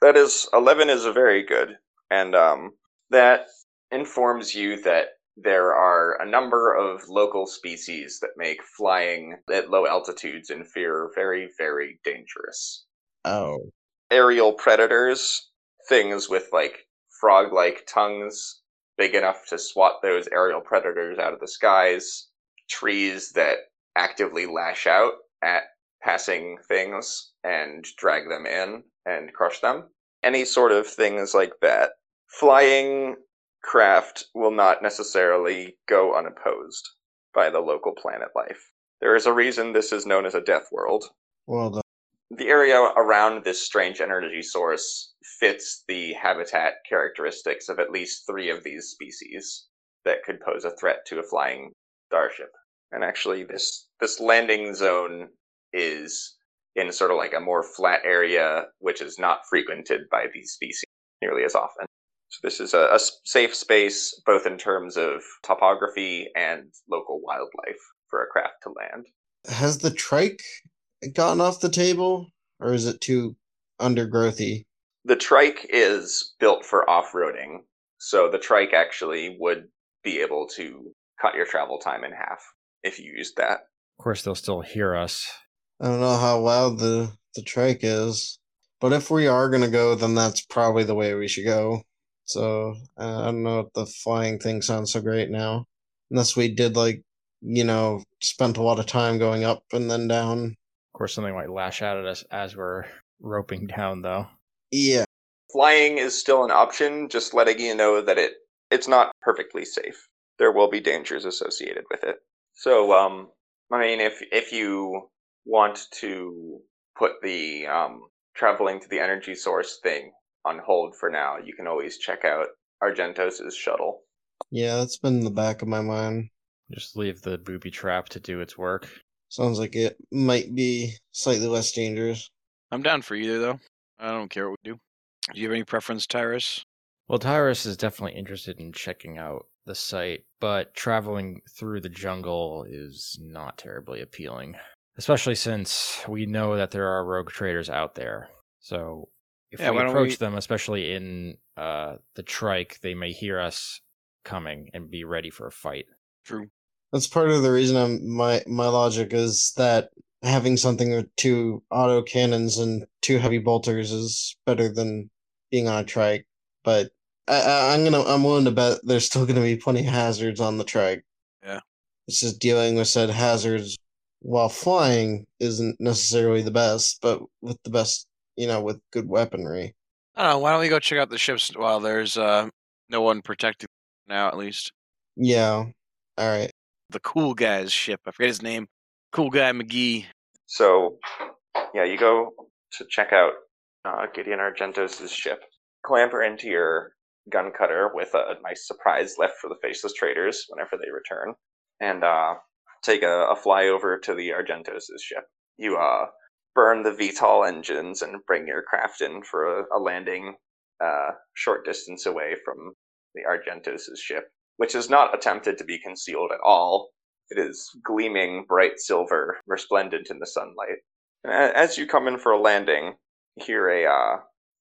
That is eleven is very good, and um, that informs you that there are a number of local species that make flying at low altitudes in Phyrr very, very dangerous. Oh. Aerial predators, things with like frog-like tongues, big enough to swat those aerial predators out of the skies. Trees that actively lash out at passing things and drag them in and crush them. Any sort of things like that. Flying craft will not necessarily go unopposed by the local planet life. There is a reason this is known as a death world. Well done. The area around this strange energy source fits the habitat characteristics of at least three of these species that could pose a threat to a flying starship. And actually, this this landing zone is in sort of like a more flat area, which is not frequented by these species nearly as often. So this is a safe space, both in terms of topography and local wildlife for a craft to land. Has the trike gotten off the table, or is it too undergrowthy? the trike is built for off-roading, so the trike actually would be able to cut your travel time in half if you used that. Of course, they'll still hear us. I don't know how loud the the trike is, but if we are gonna go, then that's probably the way we should go. So uh, I don't know if the flying thing sounds so great now, unless we did like you know spent a lot of time going up and then down. Of course, something might lash out at us as we're roping down, though. Yeah, Flying is still an option, just letting you know that it it's not perfectly safe. There will be dangers associated with it. So, um, I mean, if if you want to put the um, traveling to the energy source thing on hold for now, you can always check out Argentos's shuttle. yeah, that's been in the back of my mind. Just leave the booby trap to do its work. Sounds like it might be slightly less dangerous. I'm down for either, though. I don't care what we do. Do you have any preference, Tyruss? Well, Tyruss is definitely interested in checking out the site, but traveling through the jungle is not terribly appealing, especially since we know that there are rogue traders out there. So if Yeah, we approach we- them, especially in uh, the trike, they may hear us coming and be ready for a fight. True. That's part of the reason I'm my my logic is that having something with two auto cannons and two heavy bolters is better than being on a trike. But I, I, I'm gonna I'm willing to bet there's still gonna be plenty of hazards on the trike. Yeah. It's just dealing with said hazards while flying isn't necessarily the best, but with the best, you know, with good weaponry. I don't know. Why don't we go check out the ships while there's uh, no one protecting now, at least? Yeah. All right. The cool guy's ship. I forget his name. Cool guy McGee. So, yeah, you go to check out uh, Gideon Argentos' ship. Clamber into your gun cutter with a nice surprise left for the faceless traders whenever they return, and uh, take a, a flyover to the Argentos' ship. You uh, burn the VTOL engines and bring your craft in for a, a landing uh, short distance away from the Argentos' ship, which is not attempted to be concealed at all. It is gleaming bright silver, resplendent in the sunlight. As you come in for a landing, hear a uh,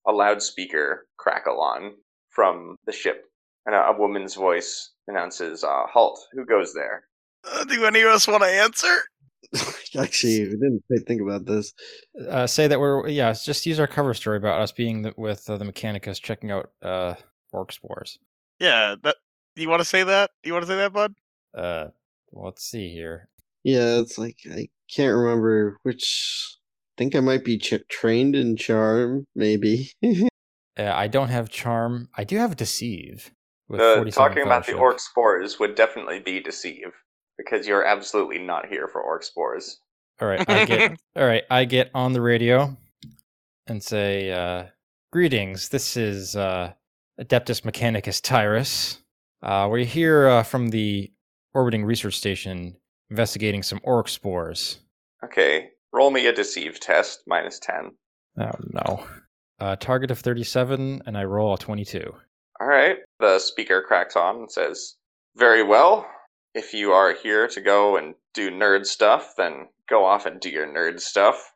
a loudspeaker crackle on from the ship, and a, a woman's voice announces, uh, "Halt! Who goes there?" Uh, do any of us want to answer? Actually, we didn't quite think about this. Uh, say that we're yeah, just use our cover story about us being the, with uh, the Mechanicus checking out uh, orc spores. Yeah. That. You want to say that? You want to say that, bud? Uh, well, let's see here. Yeah, it's like I can't remember which. I think I might be ch- trained in charm, maybe. Uh, I don't have charm. I do have deceive. With The, 47 talking about the orc spores would definitely be deceive, because you're absolutely not here for orc spores. All right, I get. all right, I get on the radio and say, uh, "Greetings. This is uh, Adeptus Mechanicus Tyruss. Uh, we're here uh, from the orbiting research station investigating some orc spores." Okay, roll me a deceive test, minus ten. Oh no. Uh, target of thirty-seven, and I roll a twenty-two. All right. The speaker cracks on and says, Very well. If you are here to go and do nerd stuff, then go off and do your nerd stuff.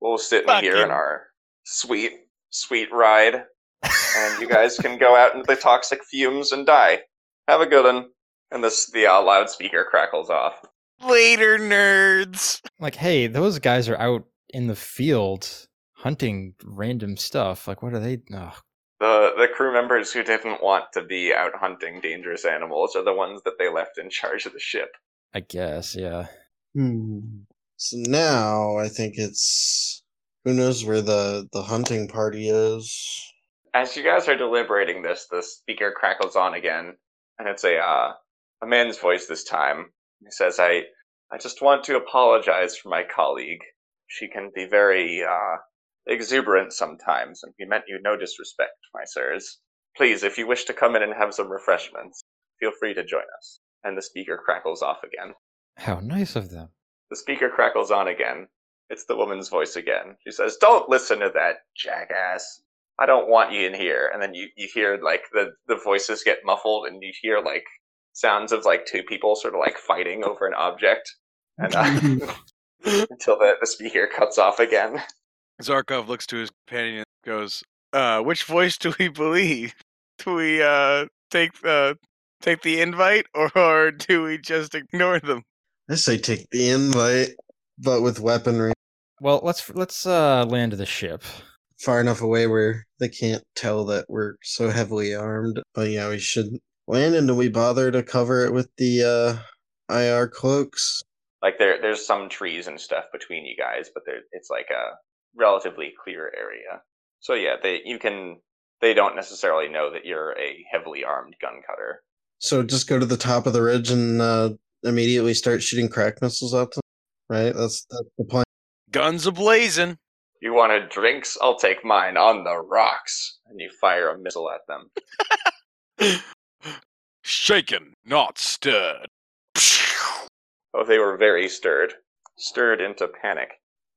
We'll sit in Fuck here in our sweet, sweet ride, and you guys can go out into the toxic fumes and die. Have a good one. And this, the uh, loudspeaker crackles off. Later, nerds. Like, hey, those guys are out in the field hunting random stuff. Like, what are they? Oh, The, the crew members who didn't want to be out hunting dangerous animals are the ones that they left in charge of the ship. I guess, yeah. Hmm. So now I think it's who knows where the the hunting party is. as you guys are deliberating this, the speaker crackles on again, and it's a uh, a man's voice this time. He says, "I I just want to apologize for my colleague. She can be very uh, exuberant sometimes, and we meant you no disrespect, my sirs. Please, if you wish to come in and have some refreshments, feel free to join us." And the speaker crackles off again. How nice of them. The speaker crackles on again. It's the woman's voice again. She says, Don't listen to that jackass. I don't want you in here. And then you, you hear like the, the voices get muffled and you hear like sounds of like two people sort of like fighting over an object. And uh, until the, the speaker cuts off again. Zarkov looks to his companion and goes, uh, which voice do we believe? Do we uh, take uh, take the invite, or, or do we just ignore them? I say take the invite, but with weaponry Well, let's let's uh, land the ship. far enough away where they can't tell that we're so heavily armed. But yeah, we should land and do we bother to cover it with the uh IR cloaks? Like there, there's some trees and stuff between you guys, but there, it's like a relatively clear area. So yeah, they you can. They don't necessarily know that you're a heavily armed gun cutter. So just go to the top of the ridge and uh immediately start shooting crack missiles at them. Right? That's that's the plan. Guns ablazing. You wanted drinks? I'll take mine on the rocks. And you fire a missile at them. Shaken, not stirred. Oh, they were very stirred. Stirred into panic.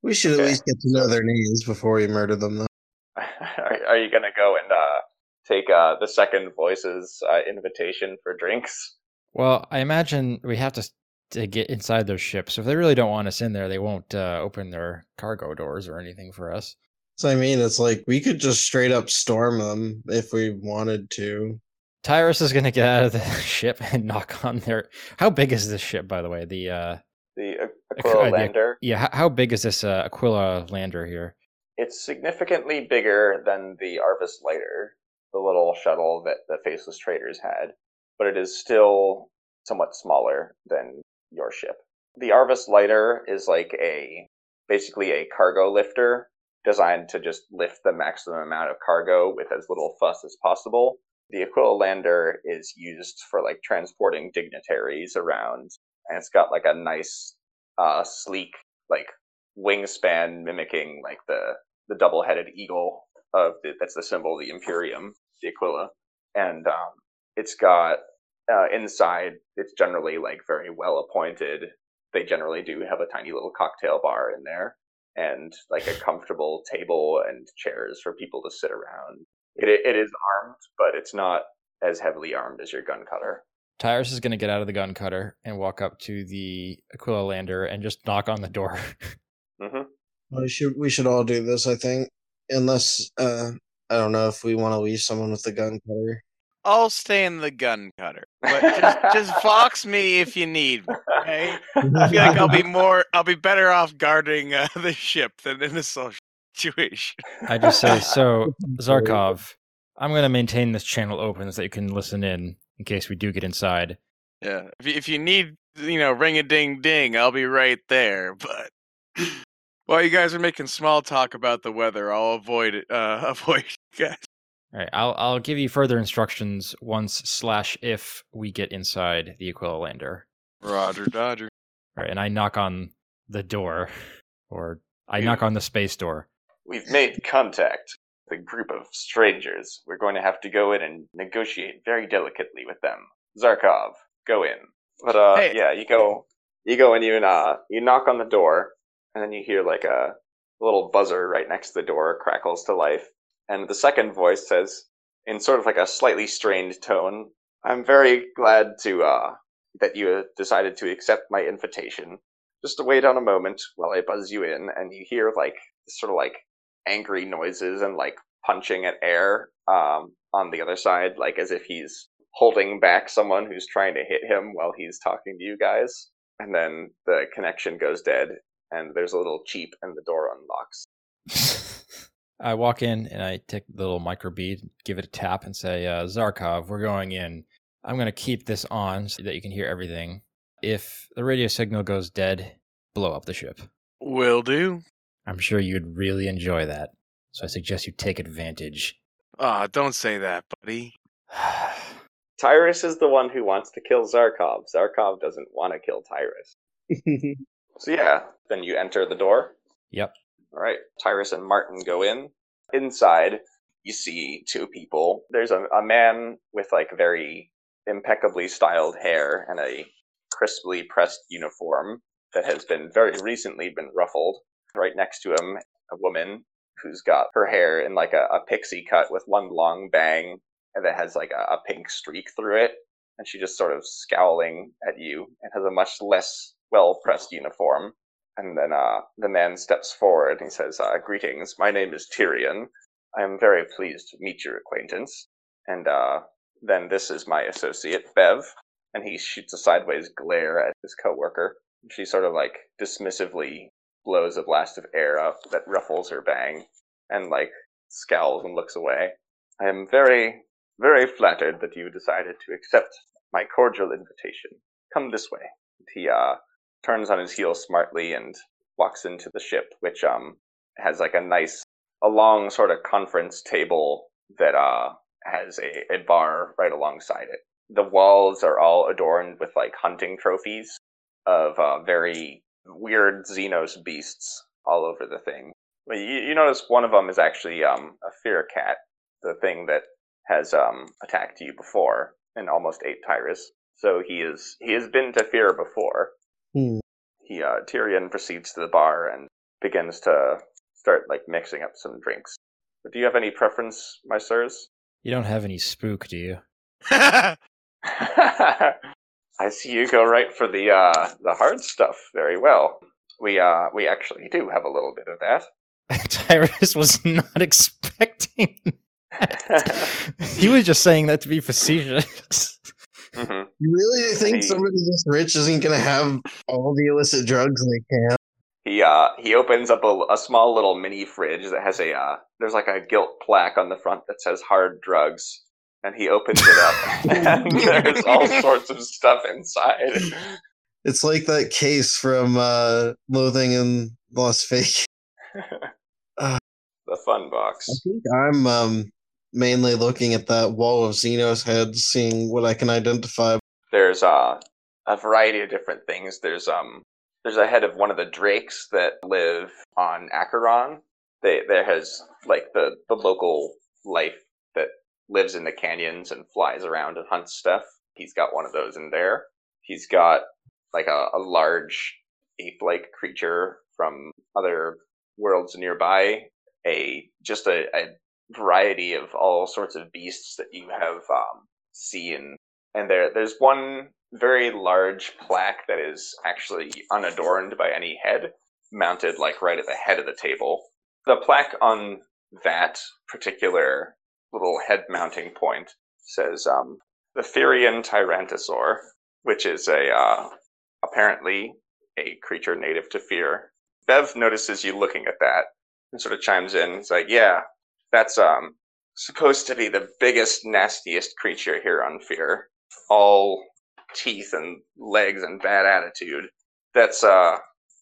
We should at least get to know their names before we murder them though. are, are you gonna go and uh, take uh, the second voice's uh, invitation for drinks? Well, I imagine we have to s- to get inside their ship. So if they really don't want us in there, they won't uh, open their cargo doors or anything for us. So I mean it's like we could just straight up storm them if we wanted to. Tyruss is gonna get out of the ship and knock on their. How big is this ship, by the way? The uh, The uh, Aqu- Aquila lander. yeah, how, how big is this uh, Aquila lander here? It's significantly bigger than the Arvus lighter, the little shuttle that the Faceless Traders had, but it is still somewhat smaller than your ship. The Arvus lighter is like a basically a cargo lifter designed to just lift the maximum amount of cargo with as little fuss as possible. The Aquila lander is used for like transporting dignitaries around, and it's got like a nice, uh, sleek like wingspan mimicking like the the double-headed eagle of the, that's the symbol of the Imperium, the Aquila, and um, it's got uh, inside. It's generally like very well appointed. They generally do have a tiny little cocktail bar in there, and like a comfortable table and chairs for people to sit around. It it is armed, but it's not as heavily armed as your gun cutter. Tyruss is gonna get out of the gun cutter and walk up to the Aquila lander and just knock on the door. hmm We should we should all do this, I think. Unless uh I don't know if we want to leave someone with the gun cutter. I'll stay in the gun cutter, but just, just vox me if you need. me, Okay, I feel like I'll be more, I'll be better off guarding uh, the ship than in a social situation. I just say, so Zarkov, I'm gonna maintain this channel open so that you can listen in in case we do get inside. Yeah, if you, if you need, you know, ring a ding ding, I'll be right there. But while you guys are making small talk about the weather, I'll avoid it. Uh, avoid you guys. All right, I'll I'll give you further instructions once slash if we get inside the Aquila lander. Roger, Dodger. All right, and I knock on the door, or I You- knock on the space door. We've made contact a group of strangers. We're going to have to go in and negotiate very delicately with them. Zarkov, go in. But uh, Hey. yeah, you go, you go and you uh, you knock on the door, and then you hear like a little buzzer right next to the door crackles to life, and the second voice says, in sort of like a slightly strained tone, "I'm very glad to uh that you decided to accept my invitation. Just to wait on a moment while I buzz you in." And you hear like sort of like angry noises and like punching at air um, on the other side, like as if he's holding back someone who's trying to hit him while he's talking to you guys. And then the connection goes dead, and there's a little cheap, and the door unlocks. I walk in and I take the little micro bead, give it a tap, and say, uh, "Zarkov, we're going in. I'm going to keep this on so that you can hear everything. If the radio signal goes dead, blow up the ship. Will do. I'm sure you'd really enjoy that. So I suggest you take advantage." Ah, don't say that, buddy. Tyruss is the one who wants to kill Zarkov. Zarkov doesn't want to kill Tyruss. So yeah, then you enter the door. yep. All right, Tyruss and Martin go in. Inside, you see two people. There's a, a man with like very impeccably styled hair and a crisply pressed uniform that has been very recently been ruffled. Right next to him, a woman who's got her hair in like a, a pixie cut with one long bang and that has like a, a pink streak through it. And she just sort of scowling at you and has a much less well pressed uniform. And then uh, the man steps forward and he says, uh, Greetings, my name is Tyrion. I am very pleased to meet your acquaintance. And uh, then this is my associate, Bev. And he shoots a sideways glare at his coworker. She sort of like dismissively blows a blast of air up that ruffles her bang and like scowls and looks away. I am very, very flattered that you decided to accept my cordial invitation. Come this way. He uh, turns on his heel smartly and walks into the ship, which um has like a nice, a long sort of conference table that uh has a, a bar right alongside it. The walls are all adorned with like hunting trophies of uh, very weird Xenos beasts all over the thing. But you, you notice one of them is actually um, a Phyrr cat, the thing that has um, attacked you before and almost ate Tyruss. So he is he has been to Phyrr before. Hmm. He uh, Tyrion proceeds to the bar and begins to start like mixing up some drinks. But do you have any preference, my sirs? You don't have any spook, do you? I see you go right for the uh, the hard stuff very well. We uh we actually do have a little bit of that. Tyruss was not expecting. that. he was just saying that to be facetious. hmm You really think Hey. somebody this rich isn't gonna have all the illicit drugs they can? He uh he opens up a, a small little mini fridge that has a uh there's like a gilt plaque on the front that says hard drugs, and he opens it up and there's all sorts of stuff inside. It's like that case from uh, Loathing in Las Vegas. The fun box. I think I'm um, mainly looking at that wall of Xenos heads, seeing what I can identify. there's uh, a variety of different things. There's um there's a head of one of the drakes that live on Acheron. They there has like the the local life that lives in the canyons and flies around and hunts stuff. He's got one of those in there. He's got like a, a large ape-like creature from other worlds nearby. A just a, a variety of all sorts of beasts that you have um, seen and there there's one very large plaque that is actually unadorned by any head mounted like right at the head of the table the plaque on that particular little head mounting point says um, the Therian Tyrantosaur, which is a uh, apparently a creature native to Phyrr. Bev notices you looking at that and sort of chimes in. It's like, yeah, that's um supposed to be the biggest, nastiest creature here on Phyrr. All teeth and legs and bad attitude. That's uh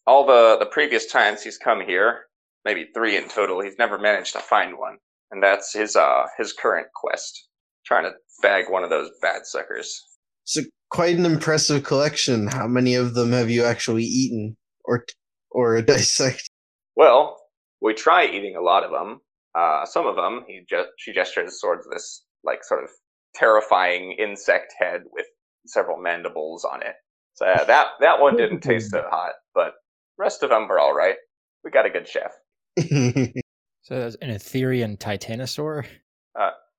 all the the previous times he's come here, maybe three in total, he's never managed to find one. And that's his uh his current quest. Trying to bag one of those bad suckers. It's quite an impressive collection. How many of them have you actually eaten or or dissected? Well, we try eating a lot of them. Uh, some of them, he just she gestures towards this like sort of terrifying insect head with several mandibles on it. So uh, that that one didn't taste so hot, but rest of them were all right. We got a good chef. So that's an Etherean Titanosaur?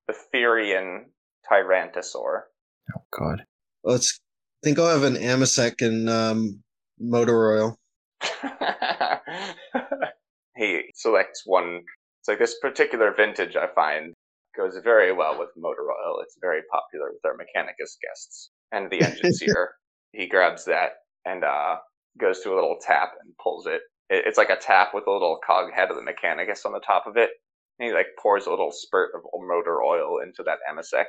The Therian Tyrantosaur. Oh, God. Let's I think I'll have an Amasec and um, motor oil. he selects one. It's like this particular vintage I find goes very well with motor oil. It's very popular with our Mechanicus guests and the Enginseer. he grabs that and uh, goes to a little tap and pulls it. It. It's like a tap with a little cog head of the Mechanicus on the top of it. And he like pours a little spurt of motor oil into that Amasec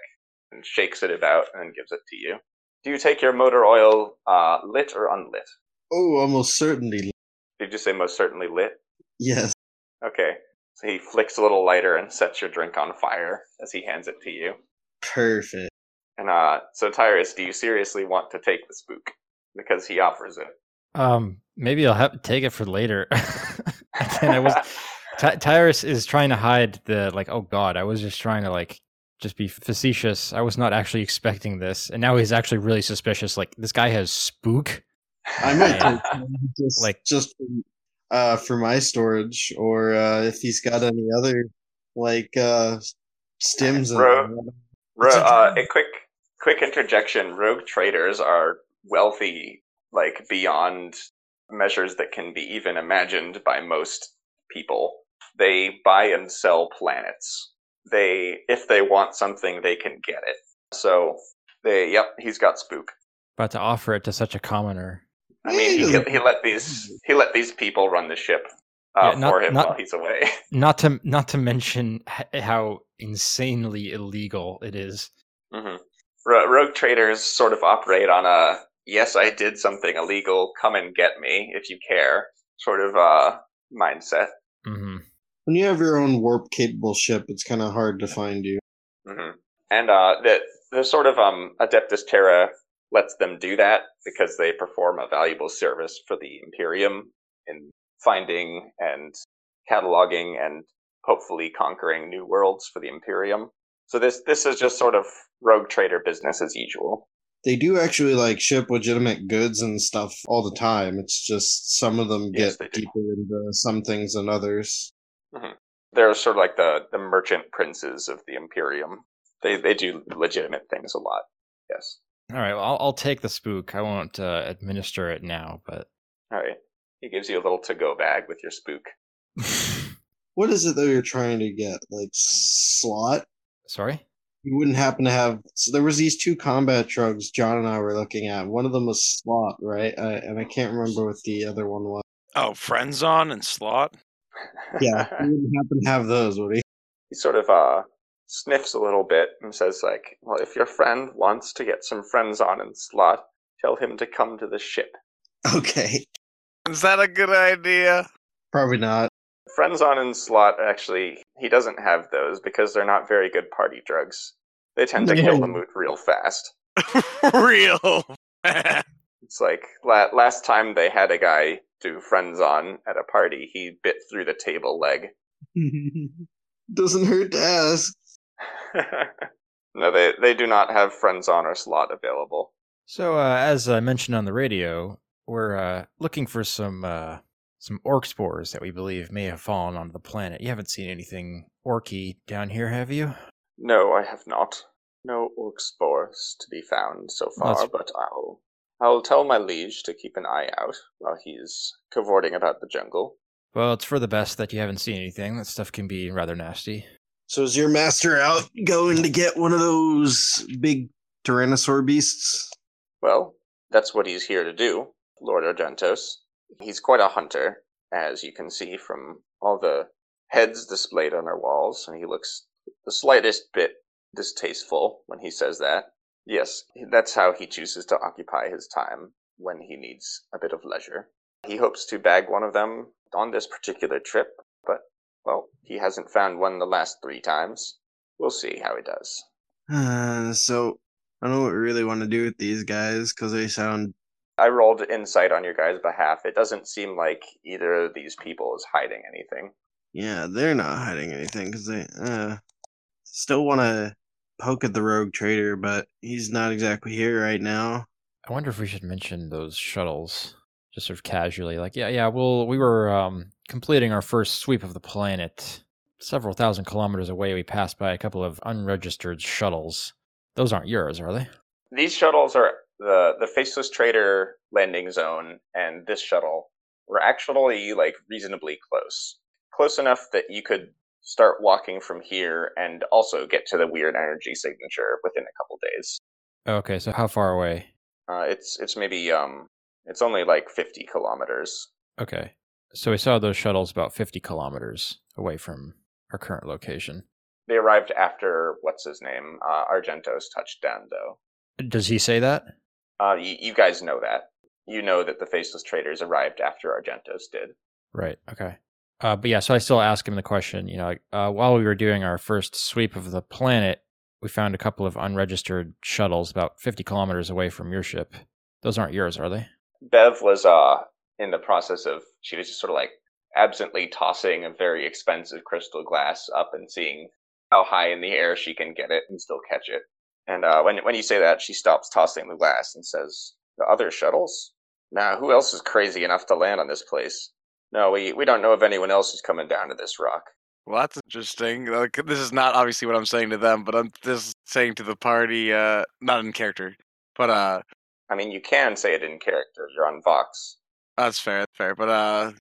and shakes it about and then gives it to you. Do you take your motor oil uh, lit or unlit? Oh, almost certainly. Did you say most certainly lit? Yes. Okay. So he flicks a little lighter and sets your drink on fire as he hands it to you. Perfect. And uh, so Tyruss, do you seriously want to take the spook? Because he offers it. Um, maybe I'll have to take it for later. Again, I was Ty- Tyruss is trying to hide the like. Oh God, I was just trying to like just be facetious. I was not actually expecting this, and now he's actually really suspicious. Like this guy has spook. I might Yeah. take just Like- just uh, for my storage, or uh, if he's got any other like uh, stims. in Bro. Ro- uh, a quick, quick interjection. Rogue traders are wealthy, like beyond measures that can be even imagined by most people. they buy and sell planets. They, if they want something, they can get it. So they, yep, he's got spook. But to offer it to such a commoner. I mean, he, he let these he let these people run the ship uh, Yeah, not- for him not- while he's away. Not to not to mention how insanely illegal it is. hmm rogue traders sort of operate on a yes, I did something illegal, come and get me if you care sort of uh, mindset. hmm When you have your own warp capable ship, it's kind of hard to find you. hmm And uh, the the sort of um, Adeptus Terra lets them do that because they perform a valuable service for the Imperium in finding and cataloging and hopefully conquering new worlds for the Imperium. So this this is just sort of rogue trader business as usual. They do actually like ship legitimate goods and stuff all the time. It's just some of them Yes, get they do. deeper into some things than others. They're sort of like the, the merchant princes of the Imperium. They they do legitimate things a lot. Yes. All right, well, I'll, I'll take the spook. I won't uh, administer it now, but All right. He gives you a little to go bag with your spook. What is it that you're trying to get? Like Slaught? sorry. You wouldn't happen to have. So there was these two combat drugs John and I were looking at. One of them was Slaught, right? Uh, and I can't remember what the other one was. Oh, Frenzon and Slaught. Yeah, he wouldn't happen to have those, would he? he sort of uh sniffs a little bit and says like, "Well, if your friend wants to get some Frenzon in Slaught, tell him to come to the ship." Okay, Is that a good idea? probably not. Frenzon in Slaught actually he doesn't have those because they're not very good party drugs. They tend to kill the No. moot real fast. Real. It's like la- last time they had a guy do Frenzon at a party, he bit through the table leg. Doesn't hurt to ask. no, they they do not have Frenzon or Slaught available. So, uh, as I mentioned on the radio, we're uh, looking for some uh, some orc spores that we believe may have fallen onto the planet. You haven't seen anything orky down here, have you? No, I have not. No orc spores to be found so far, That's- but I'll I'll tell my liege to keep an eye out while he's cavorting about the jungle. Well, it's for the best that you haven't seen anything. That stuff can be rather nasty. So is your master out going to get one of those big tyrannosaur beasts? Well, that's what he's here to do, Lord Argentos. He's quite a hunter, as you can see from all the heads displayed on our walls, and he looks the slightest bit distasteful when he says that. Yes, that's how he chooses to occupy his time when he needs a bit of leisure. He hopes to bag one of them on this particular trip, but, well, he hasn't found one the last three times. We'll see how he does. Uh, so I don't know what we really want to do with these guys because they sound. I rolled insight on your guys' behalf. It doesn't seem like either of these people is hiding anything. Yeah, they're not hiding anything because they uh still want to poke at the rogue trader, but he's not exactly here right now. I wonder if we should mention those shuttles, just sort of casually. Like, yeah, yeah. Well, we were um, completing our first sweep of the planet. Several thousand kilometers away, we passed by a couple of unregistered shuttles. Those aren't yours, are they? These shuttles are the the faceless trader landing zone and this shuttle were actually like reasonably close. Close enough that you could start walking from here and also get to the weird energy signature within a couple days. Okay, so how far away? Uh, it's it's maybe um it's only like 50 kilometers. Okay. So we saw those shuttles about 50 kilometers away from our current location. They arrived after what's his name uh, Argentos touched down though. Does he say that? Uh, you, you guys know that. You know that the faceless traders arrived after Argentos did. Right. Okay. Uh, but yeah, so I still ask him the question. You know, like, uh, while we were doing our first sweep of the planet, we found a couple of unregistered shuttles about 50 kilometers away from your ship. Those aren't yours, are they? Bev was uh in the process of she was just sort of like absently tossing a very expensive crystal glass up and seeing how high in the air she can get it and still catch it. And uh, when when you say that, she stops tossing the glass and says, "The other shuttles? Nah, who else is crazy enough to land on this place? No, we we don't know of anyone else who's coming down to this rock." Well, that's interesting. Like, this is not obviously what I'm saying to them, but I'm just saying to the party, uh, not in character. But uh, I mean, you can say it in character. You're on Vox. that's fair. That's fair. But uh,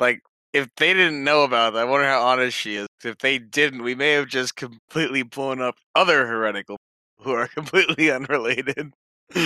like, if they didn't know about that, I wonder how honest she is. If they didn't, we may have just completely blown up other heretical who are completely unrelated.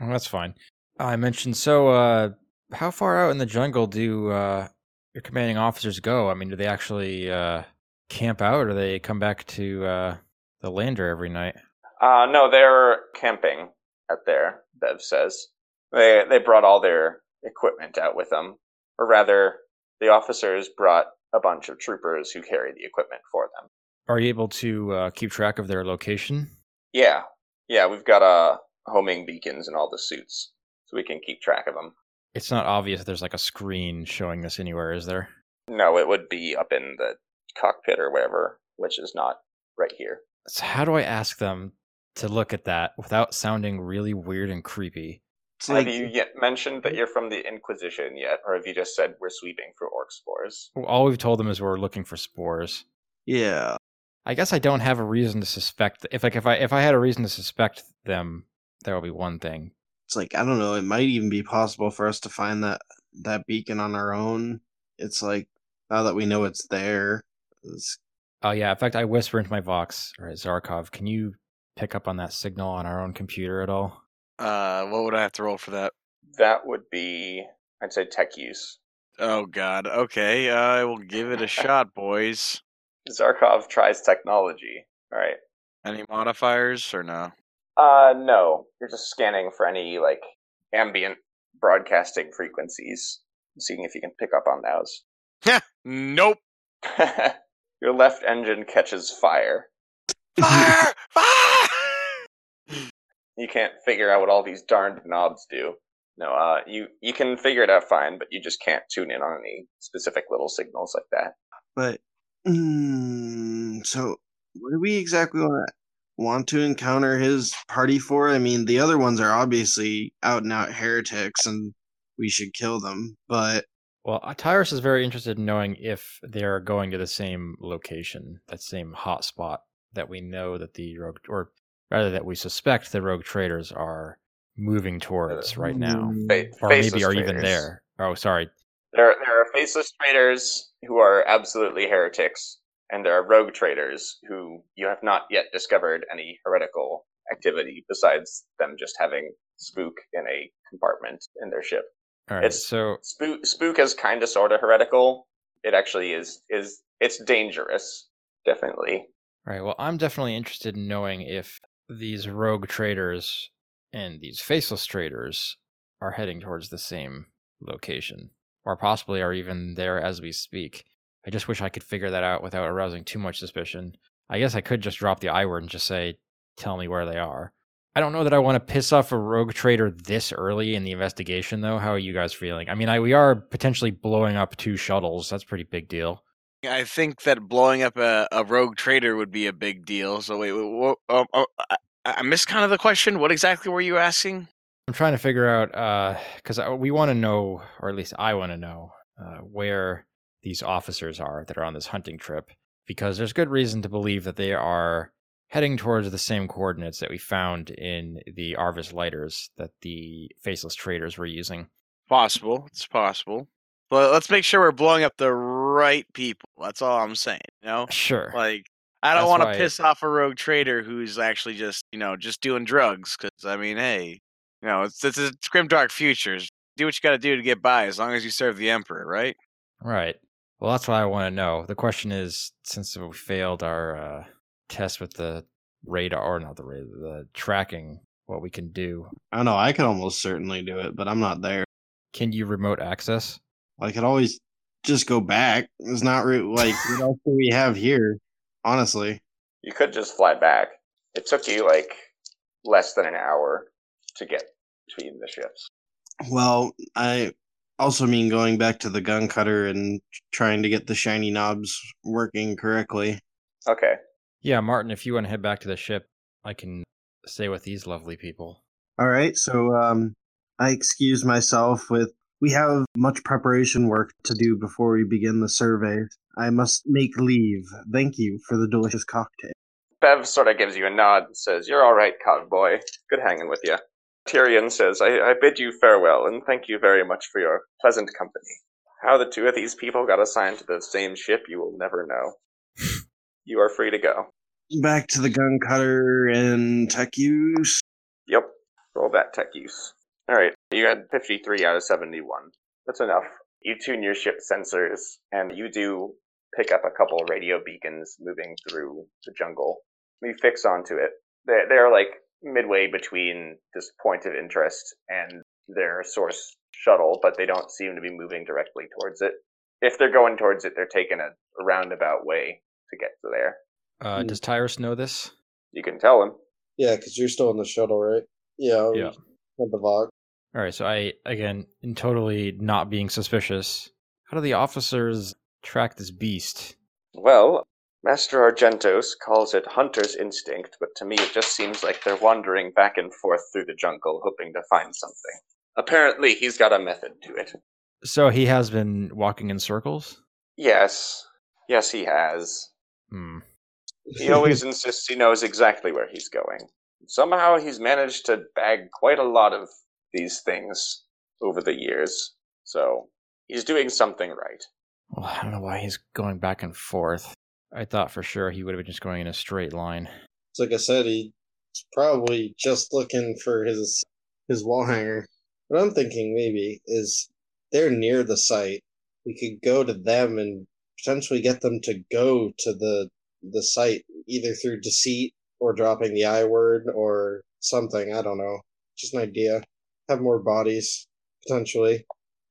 Well, that's fine. I mentioned so. Uh, how far out in the jungle do uh, your commanding officers go? I mean, do they actually uh, camp out, or do they come back to uh, the lander every night? Uh, no, they're camping out there. Bev says they they brought all their equipment out with them, or rather, the officers brought a bunch of troopers who carry the equipment for them. Are you able to uh, keep track of their location? Yeah, yeah, we've got uh homing beacons in all the suits, so we can keep track of them. It's not obvious there's like a screen showing this anywhere, is there? No, it would be up in the cockpit or wherever, which is not right here. So how do I ask them to look at that without sounding really weird and creepy? It's Have like you yet mentioned that you're from the Inquisition yet, or have you just said we're sweeping for orc spores? Well, All we've told them is we're looking for spores. yeah. I guess I don't have a reason to suspect. If like if I if I had a reason to suspect them, there will be one thing. It's like I don't know. It might even be possible for us to find that that beacon on our own. It's like now that we know it's there. It's, Oh yeah. In fact, I whisper into my vox. All right, Zarkov, can you pick up on that signal on our own computer at all? Uh, what would I have to roll for that? That would be, I'd say, tech use. Oh God. Okay, I will give it a shot, boys. Zarkov tries technology. All right. Any modifiers or no? Uh, no. You're just scanning for any like ambient broadcasting frequencies, seeing if you can pick up on those. Nope. Your left engine catches fire. Fire! Fire! You can't figure out what all these darned knobs do. No, uh, you you can figure it out fine, but you just can't tune in on any specific little signals like that. but mm, so what do we exactly want want to encounter his party for? I mean, the other ones are obviously out and out heretics, and we should kill them. But Well, uh, Tyruss is very interested in knowing if they're going to the same location, that same hotspot that we know that the rogue, or rather that we suspect the rogue traders are moving towards right now, Fa- or maybe faceless are even there. Oh, sorry. There, there are faceless traders who are absolutely heretics, and there are rogue traders who you have not yet discovered any heretical activity besides them just having spook in a compartment in their ship. All right. It's- so Spook, spook is kind of sort of heretical. It actually is is it's dangerous, definitely. All right. Well, I'm definitely interested in knowing if these rogue traders and these faceless traders are heading towards the same location, or possibly are even there as we speak. I just wish I could figure that out without arousing too much suspicion. I guess I could just drop the I word and just say, tell me where they are. I don't know that I want to piss off a rogue trader this early in the investigation, though. How are you guys feeling? I mean, I, we are potentially blowing up two shuttles. That's pretty big deal. I think that blowing up a, a rogue trader would be a big deal. So wait, wait oh, oh, I, I missed kind of the question. What exactly were you asking? I'm trying to figure out because we want to know, or at least I want to know, uh, where these officers are that are on this hunting trip, because there's good reason to believe that they are heading towards the same coordinates that we found in the Arvus lighters that the faceless traders were using. Possible. It's possible. But let's make sure we're blowing up the right people. That's all I'm saying. You know, Sure. like I don't want to piss off a rogue trader who's actually just you know just doing drugs. Because I mean, hey, you know, it's it's, it's grim dark futures. Do what you got to do to get by, as long as you serve the emperor, right? Right. Well, that's what I want to know. The question is, since we failed our uh, test with the radar, or not the radar, the tracking, what we can do. I don't know. I could almost certainly do it, but I'm not there. Can you remote access? I could always just go back. It's not re- like what else do we have here? Honestly, You could just fly back. It took you like less than an hour to get between the ships. well, I also mean going back to the gun cutter and trying to get the shiny knobs working correctly. Okay. Yeah, Martin, if you want to head back to the ship, I can stay with these lovely people. All right, so um, I excuse myself with. We have much preparation work to do before we begin the survey. I must make leave. Thank you for the delicious cocktail. Bev sort of gives you a nod and says, You're all right, cowboy. Good hanging with you. Tyrion says, I, I bid you farewell and thank you very much for your pleasant company. How the two of these people got assigned to the same ship, you will never know. you are free to go. Back to the gun cutter and tech use. Yep. Roll that tech use. Alright, you got 53 out of 71. That's enough. You tune your ship sensors, and you do pick up a couple radio beacons moving through the jungle. You fix onto it. They're, they're like midway between this point of interest and their source shuttle, but they don't seem to be moving directly towards it. If they're going towards it, they're taking a, a roundabout way to get to there. Uh, Hmm. does Tyruss know this? You can tell him. Yeah, because you're still in the shuttle, right? Yeah. Yeah. At the Vox. All right, so I again, in totally not being suspicious, how do the officers track this beast? Well, Master Argentos calls it hunter's instinct, but to me it just seems like they're wandering back and forth through the jungle hoping to find something. Apparently, he's got a method to it. So he has been walking in circles. Yes. Yes, he has. Hmm. He always insists he knows exactly where he's going. Somehow he's managed to bag quite a lot of these things over the years. So he's doing something right. Well, I don't know why he's going back and forth. I thought for sure he would have been just going in a straight line. It's like I said, he's probably just looking for his his wall hanger. What I'm thinking maybe is they're near the site. We could go to them and potentially get them to go to the the site either through deceit or dropping the I word or something. I don't know. Just an idea. Have more bodies potentially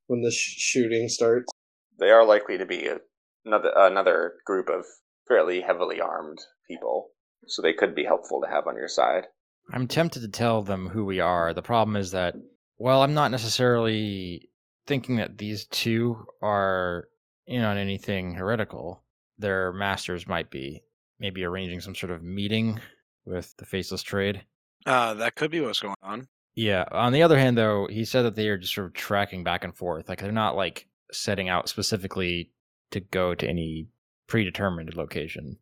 when the sh- shooting starts. They are likely to be a, another another group of fairly heavily armed people, so they could be helpful to have on your side. I'm tempted to tell them who we are. The problem is that, well, I'm not necessarily thinking that these two are in on anything heretical. Their masters might be. Maybe arranging some sort of meeting with the faceless trade. Uh, that could be what's going on. Yeah. On the other hand, though, he said that they are just sort of tracking back and forth. Like they're not like setting out specifically to go to any predetermined location.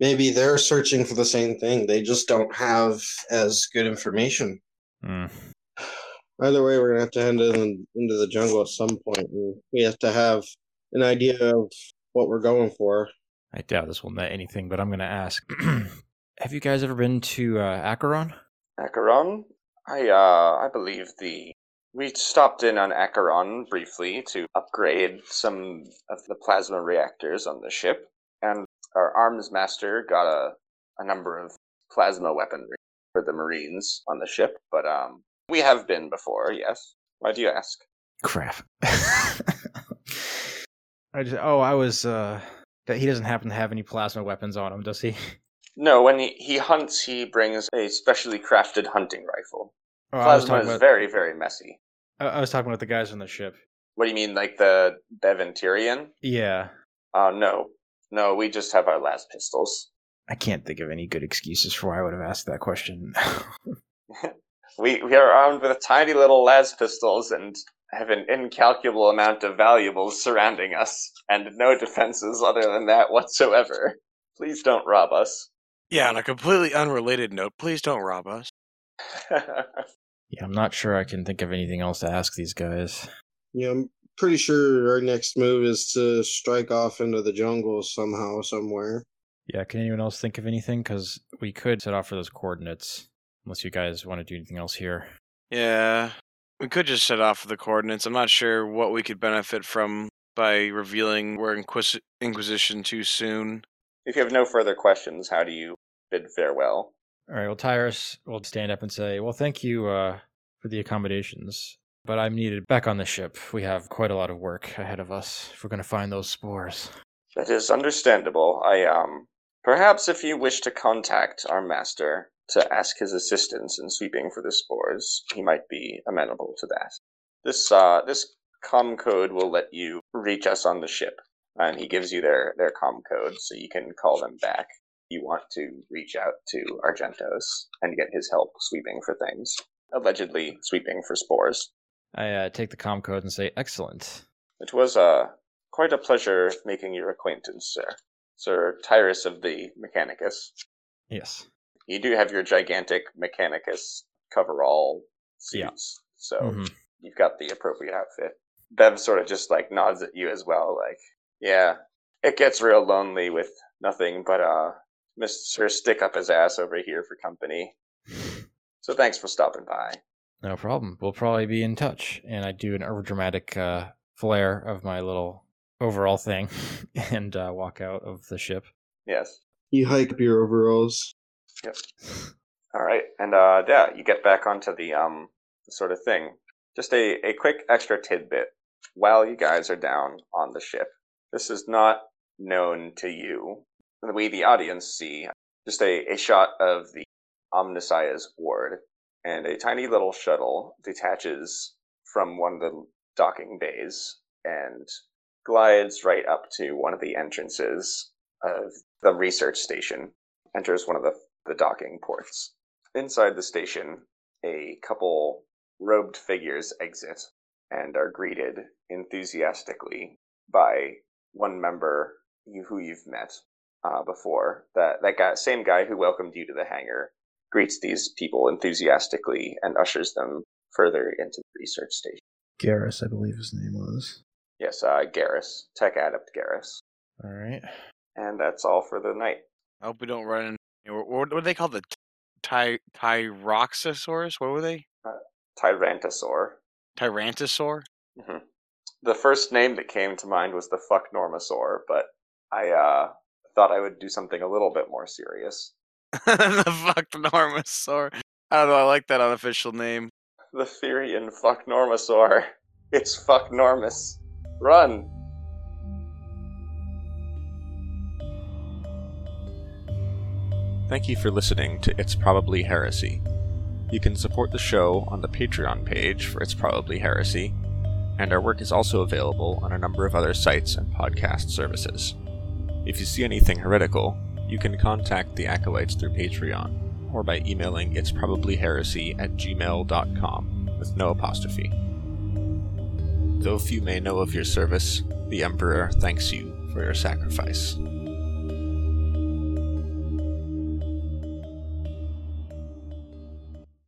Maybe they're searching for the same thing. They just don't have as good information. Hmm. Either way, we're gonna have to head in, into the jungle at some point, and we have to have an idea of what we're going for. I doubt this will net anything, but I'm going to ask. Have you guys ever been to uh, Acheron? Acheron, I uh, I believe the we stopped in on Acheron briefly to upgrade some of the plasma reactors on the ship, and our arms master got a a number of plasma weaponry for the Marines on the ship. But um, we have been before. Yes. Why do you ask? Crap. I just oh I was uh that he doesn't happen to have any plasma weapons on him, does he? No, when he, he hunts, he brings a specially crafted hunting rifle. Oh, I was Plasma talking is about very, very messy. I, I was talking about the guys on the ship. What do you mean, like the Beventirian? Yeah. Uh, no. No, we just have our las pistols. I can't think of any good excuses for why I would have asked that question. We, we are armed with tiny little las pistols and have an incalculable amount of valuables surrounding us, and no defenses other than that whatsoever. Please don't rob us. Yeah, on a completely unrelated note, please don't rob us. yeah, I'm not sure I can think of anything else to ask these guys. Yeah, I'm pretty sure our next move is to strike off into the jungle somehow, somewhere. Yeah, can anyone else think of anything? Because we could set off for those coordinates, unless you guys want to do anything else here. Yeah, we could just set off for the coordinates. I'm not sure what we could benefit from by revealing we're Inquis- Inquisition too soon. if you have no further questions, how do you bid farewell? All right, well, Tyruss will stand up and say, Well, thank you uh, for the accommodations, but I'm needed back on the ship. We have quite a lot of work ahead of us if we're going to find those spores. That is understandable. I, um, perhaps if you wish to contact our master to ask his assistance in sweeping for the spores, he might be amenable to that. This, uh, this com code will let you reach us on the ship, and he gives you their, their com code so you can call them back. You want to reach out to Argentos and get his help sweeping for things, allegedly sweeping for spores. I uh, take the com code and say, Excellent. It was uh, quite a pleasure making your acquaintance, sir. Sir Tyruss of the Mechanicus. Yes. You do have your gigantic Mechanicus coverall Yeah. suits, so Mhm. you've got the appropriate outfit. Bev sort of just like nods at you as well, like, yeah, it gets real lonely with nothing but uh Mr. Stick Up His Ass over here for company. So thanks for stopping by. No problem. We'll probably be in touch. And I do an overdramatic uh, flare of my little overall thing and uh, walk out of the ship. Yes. You hike up your overalls. Yep. All right, and uh, yeah, you get back onto the um sort of thing. Just a, a quick extra tidbit while you guys are down on the ship. This is not known to you. The way the audience see, just a, a shot of the Omnissiah's ward, and a tiny little shuttle detaches from one of the docking bays and glides right up to one of the entrances of the research station, enters one of the, the docking ports. Inside the station, a couple robed figures exit and are greeted enthusiastically by one member who you've met uh, before. That that guy, same guy who welcomed you to the hangar, greets these people enthusiastically and ushers them further into the research station. Garrus, I believe his name was. Yes, uh, Garrus, Tech Adept Garrus, All right. and that's all for the night. I hope we don't run into. What, what they call the ty Tyroxosaurus? What were they? Tyrantosaur. Tyrantosaur? hmm The first name that came to mind was the Fuck Normosaur, but I uh, thought I would do something a little bit more serious. the fuck Normosaur. I don't know. I like that unofficial name. The Therian Fuck Normosaur. It's Fuck Normus. Run! Thank you for listening to It's Probably Heresy. You can support the show on the Patreon page for It's Probably Heresy, and our work is also available on a number of other sites and podcast services. If you see anything heretical, you can contact the Acolytes through Patreon, or by emailing It's Probably Heresy at gmail.com with no apostrophe. Though few may know of your service, the Emperor thanks you for your sacrifice.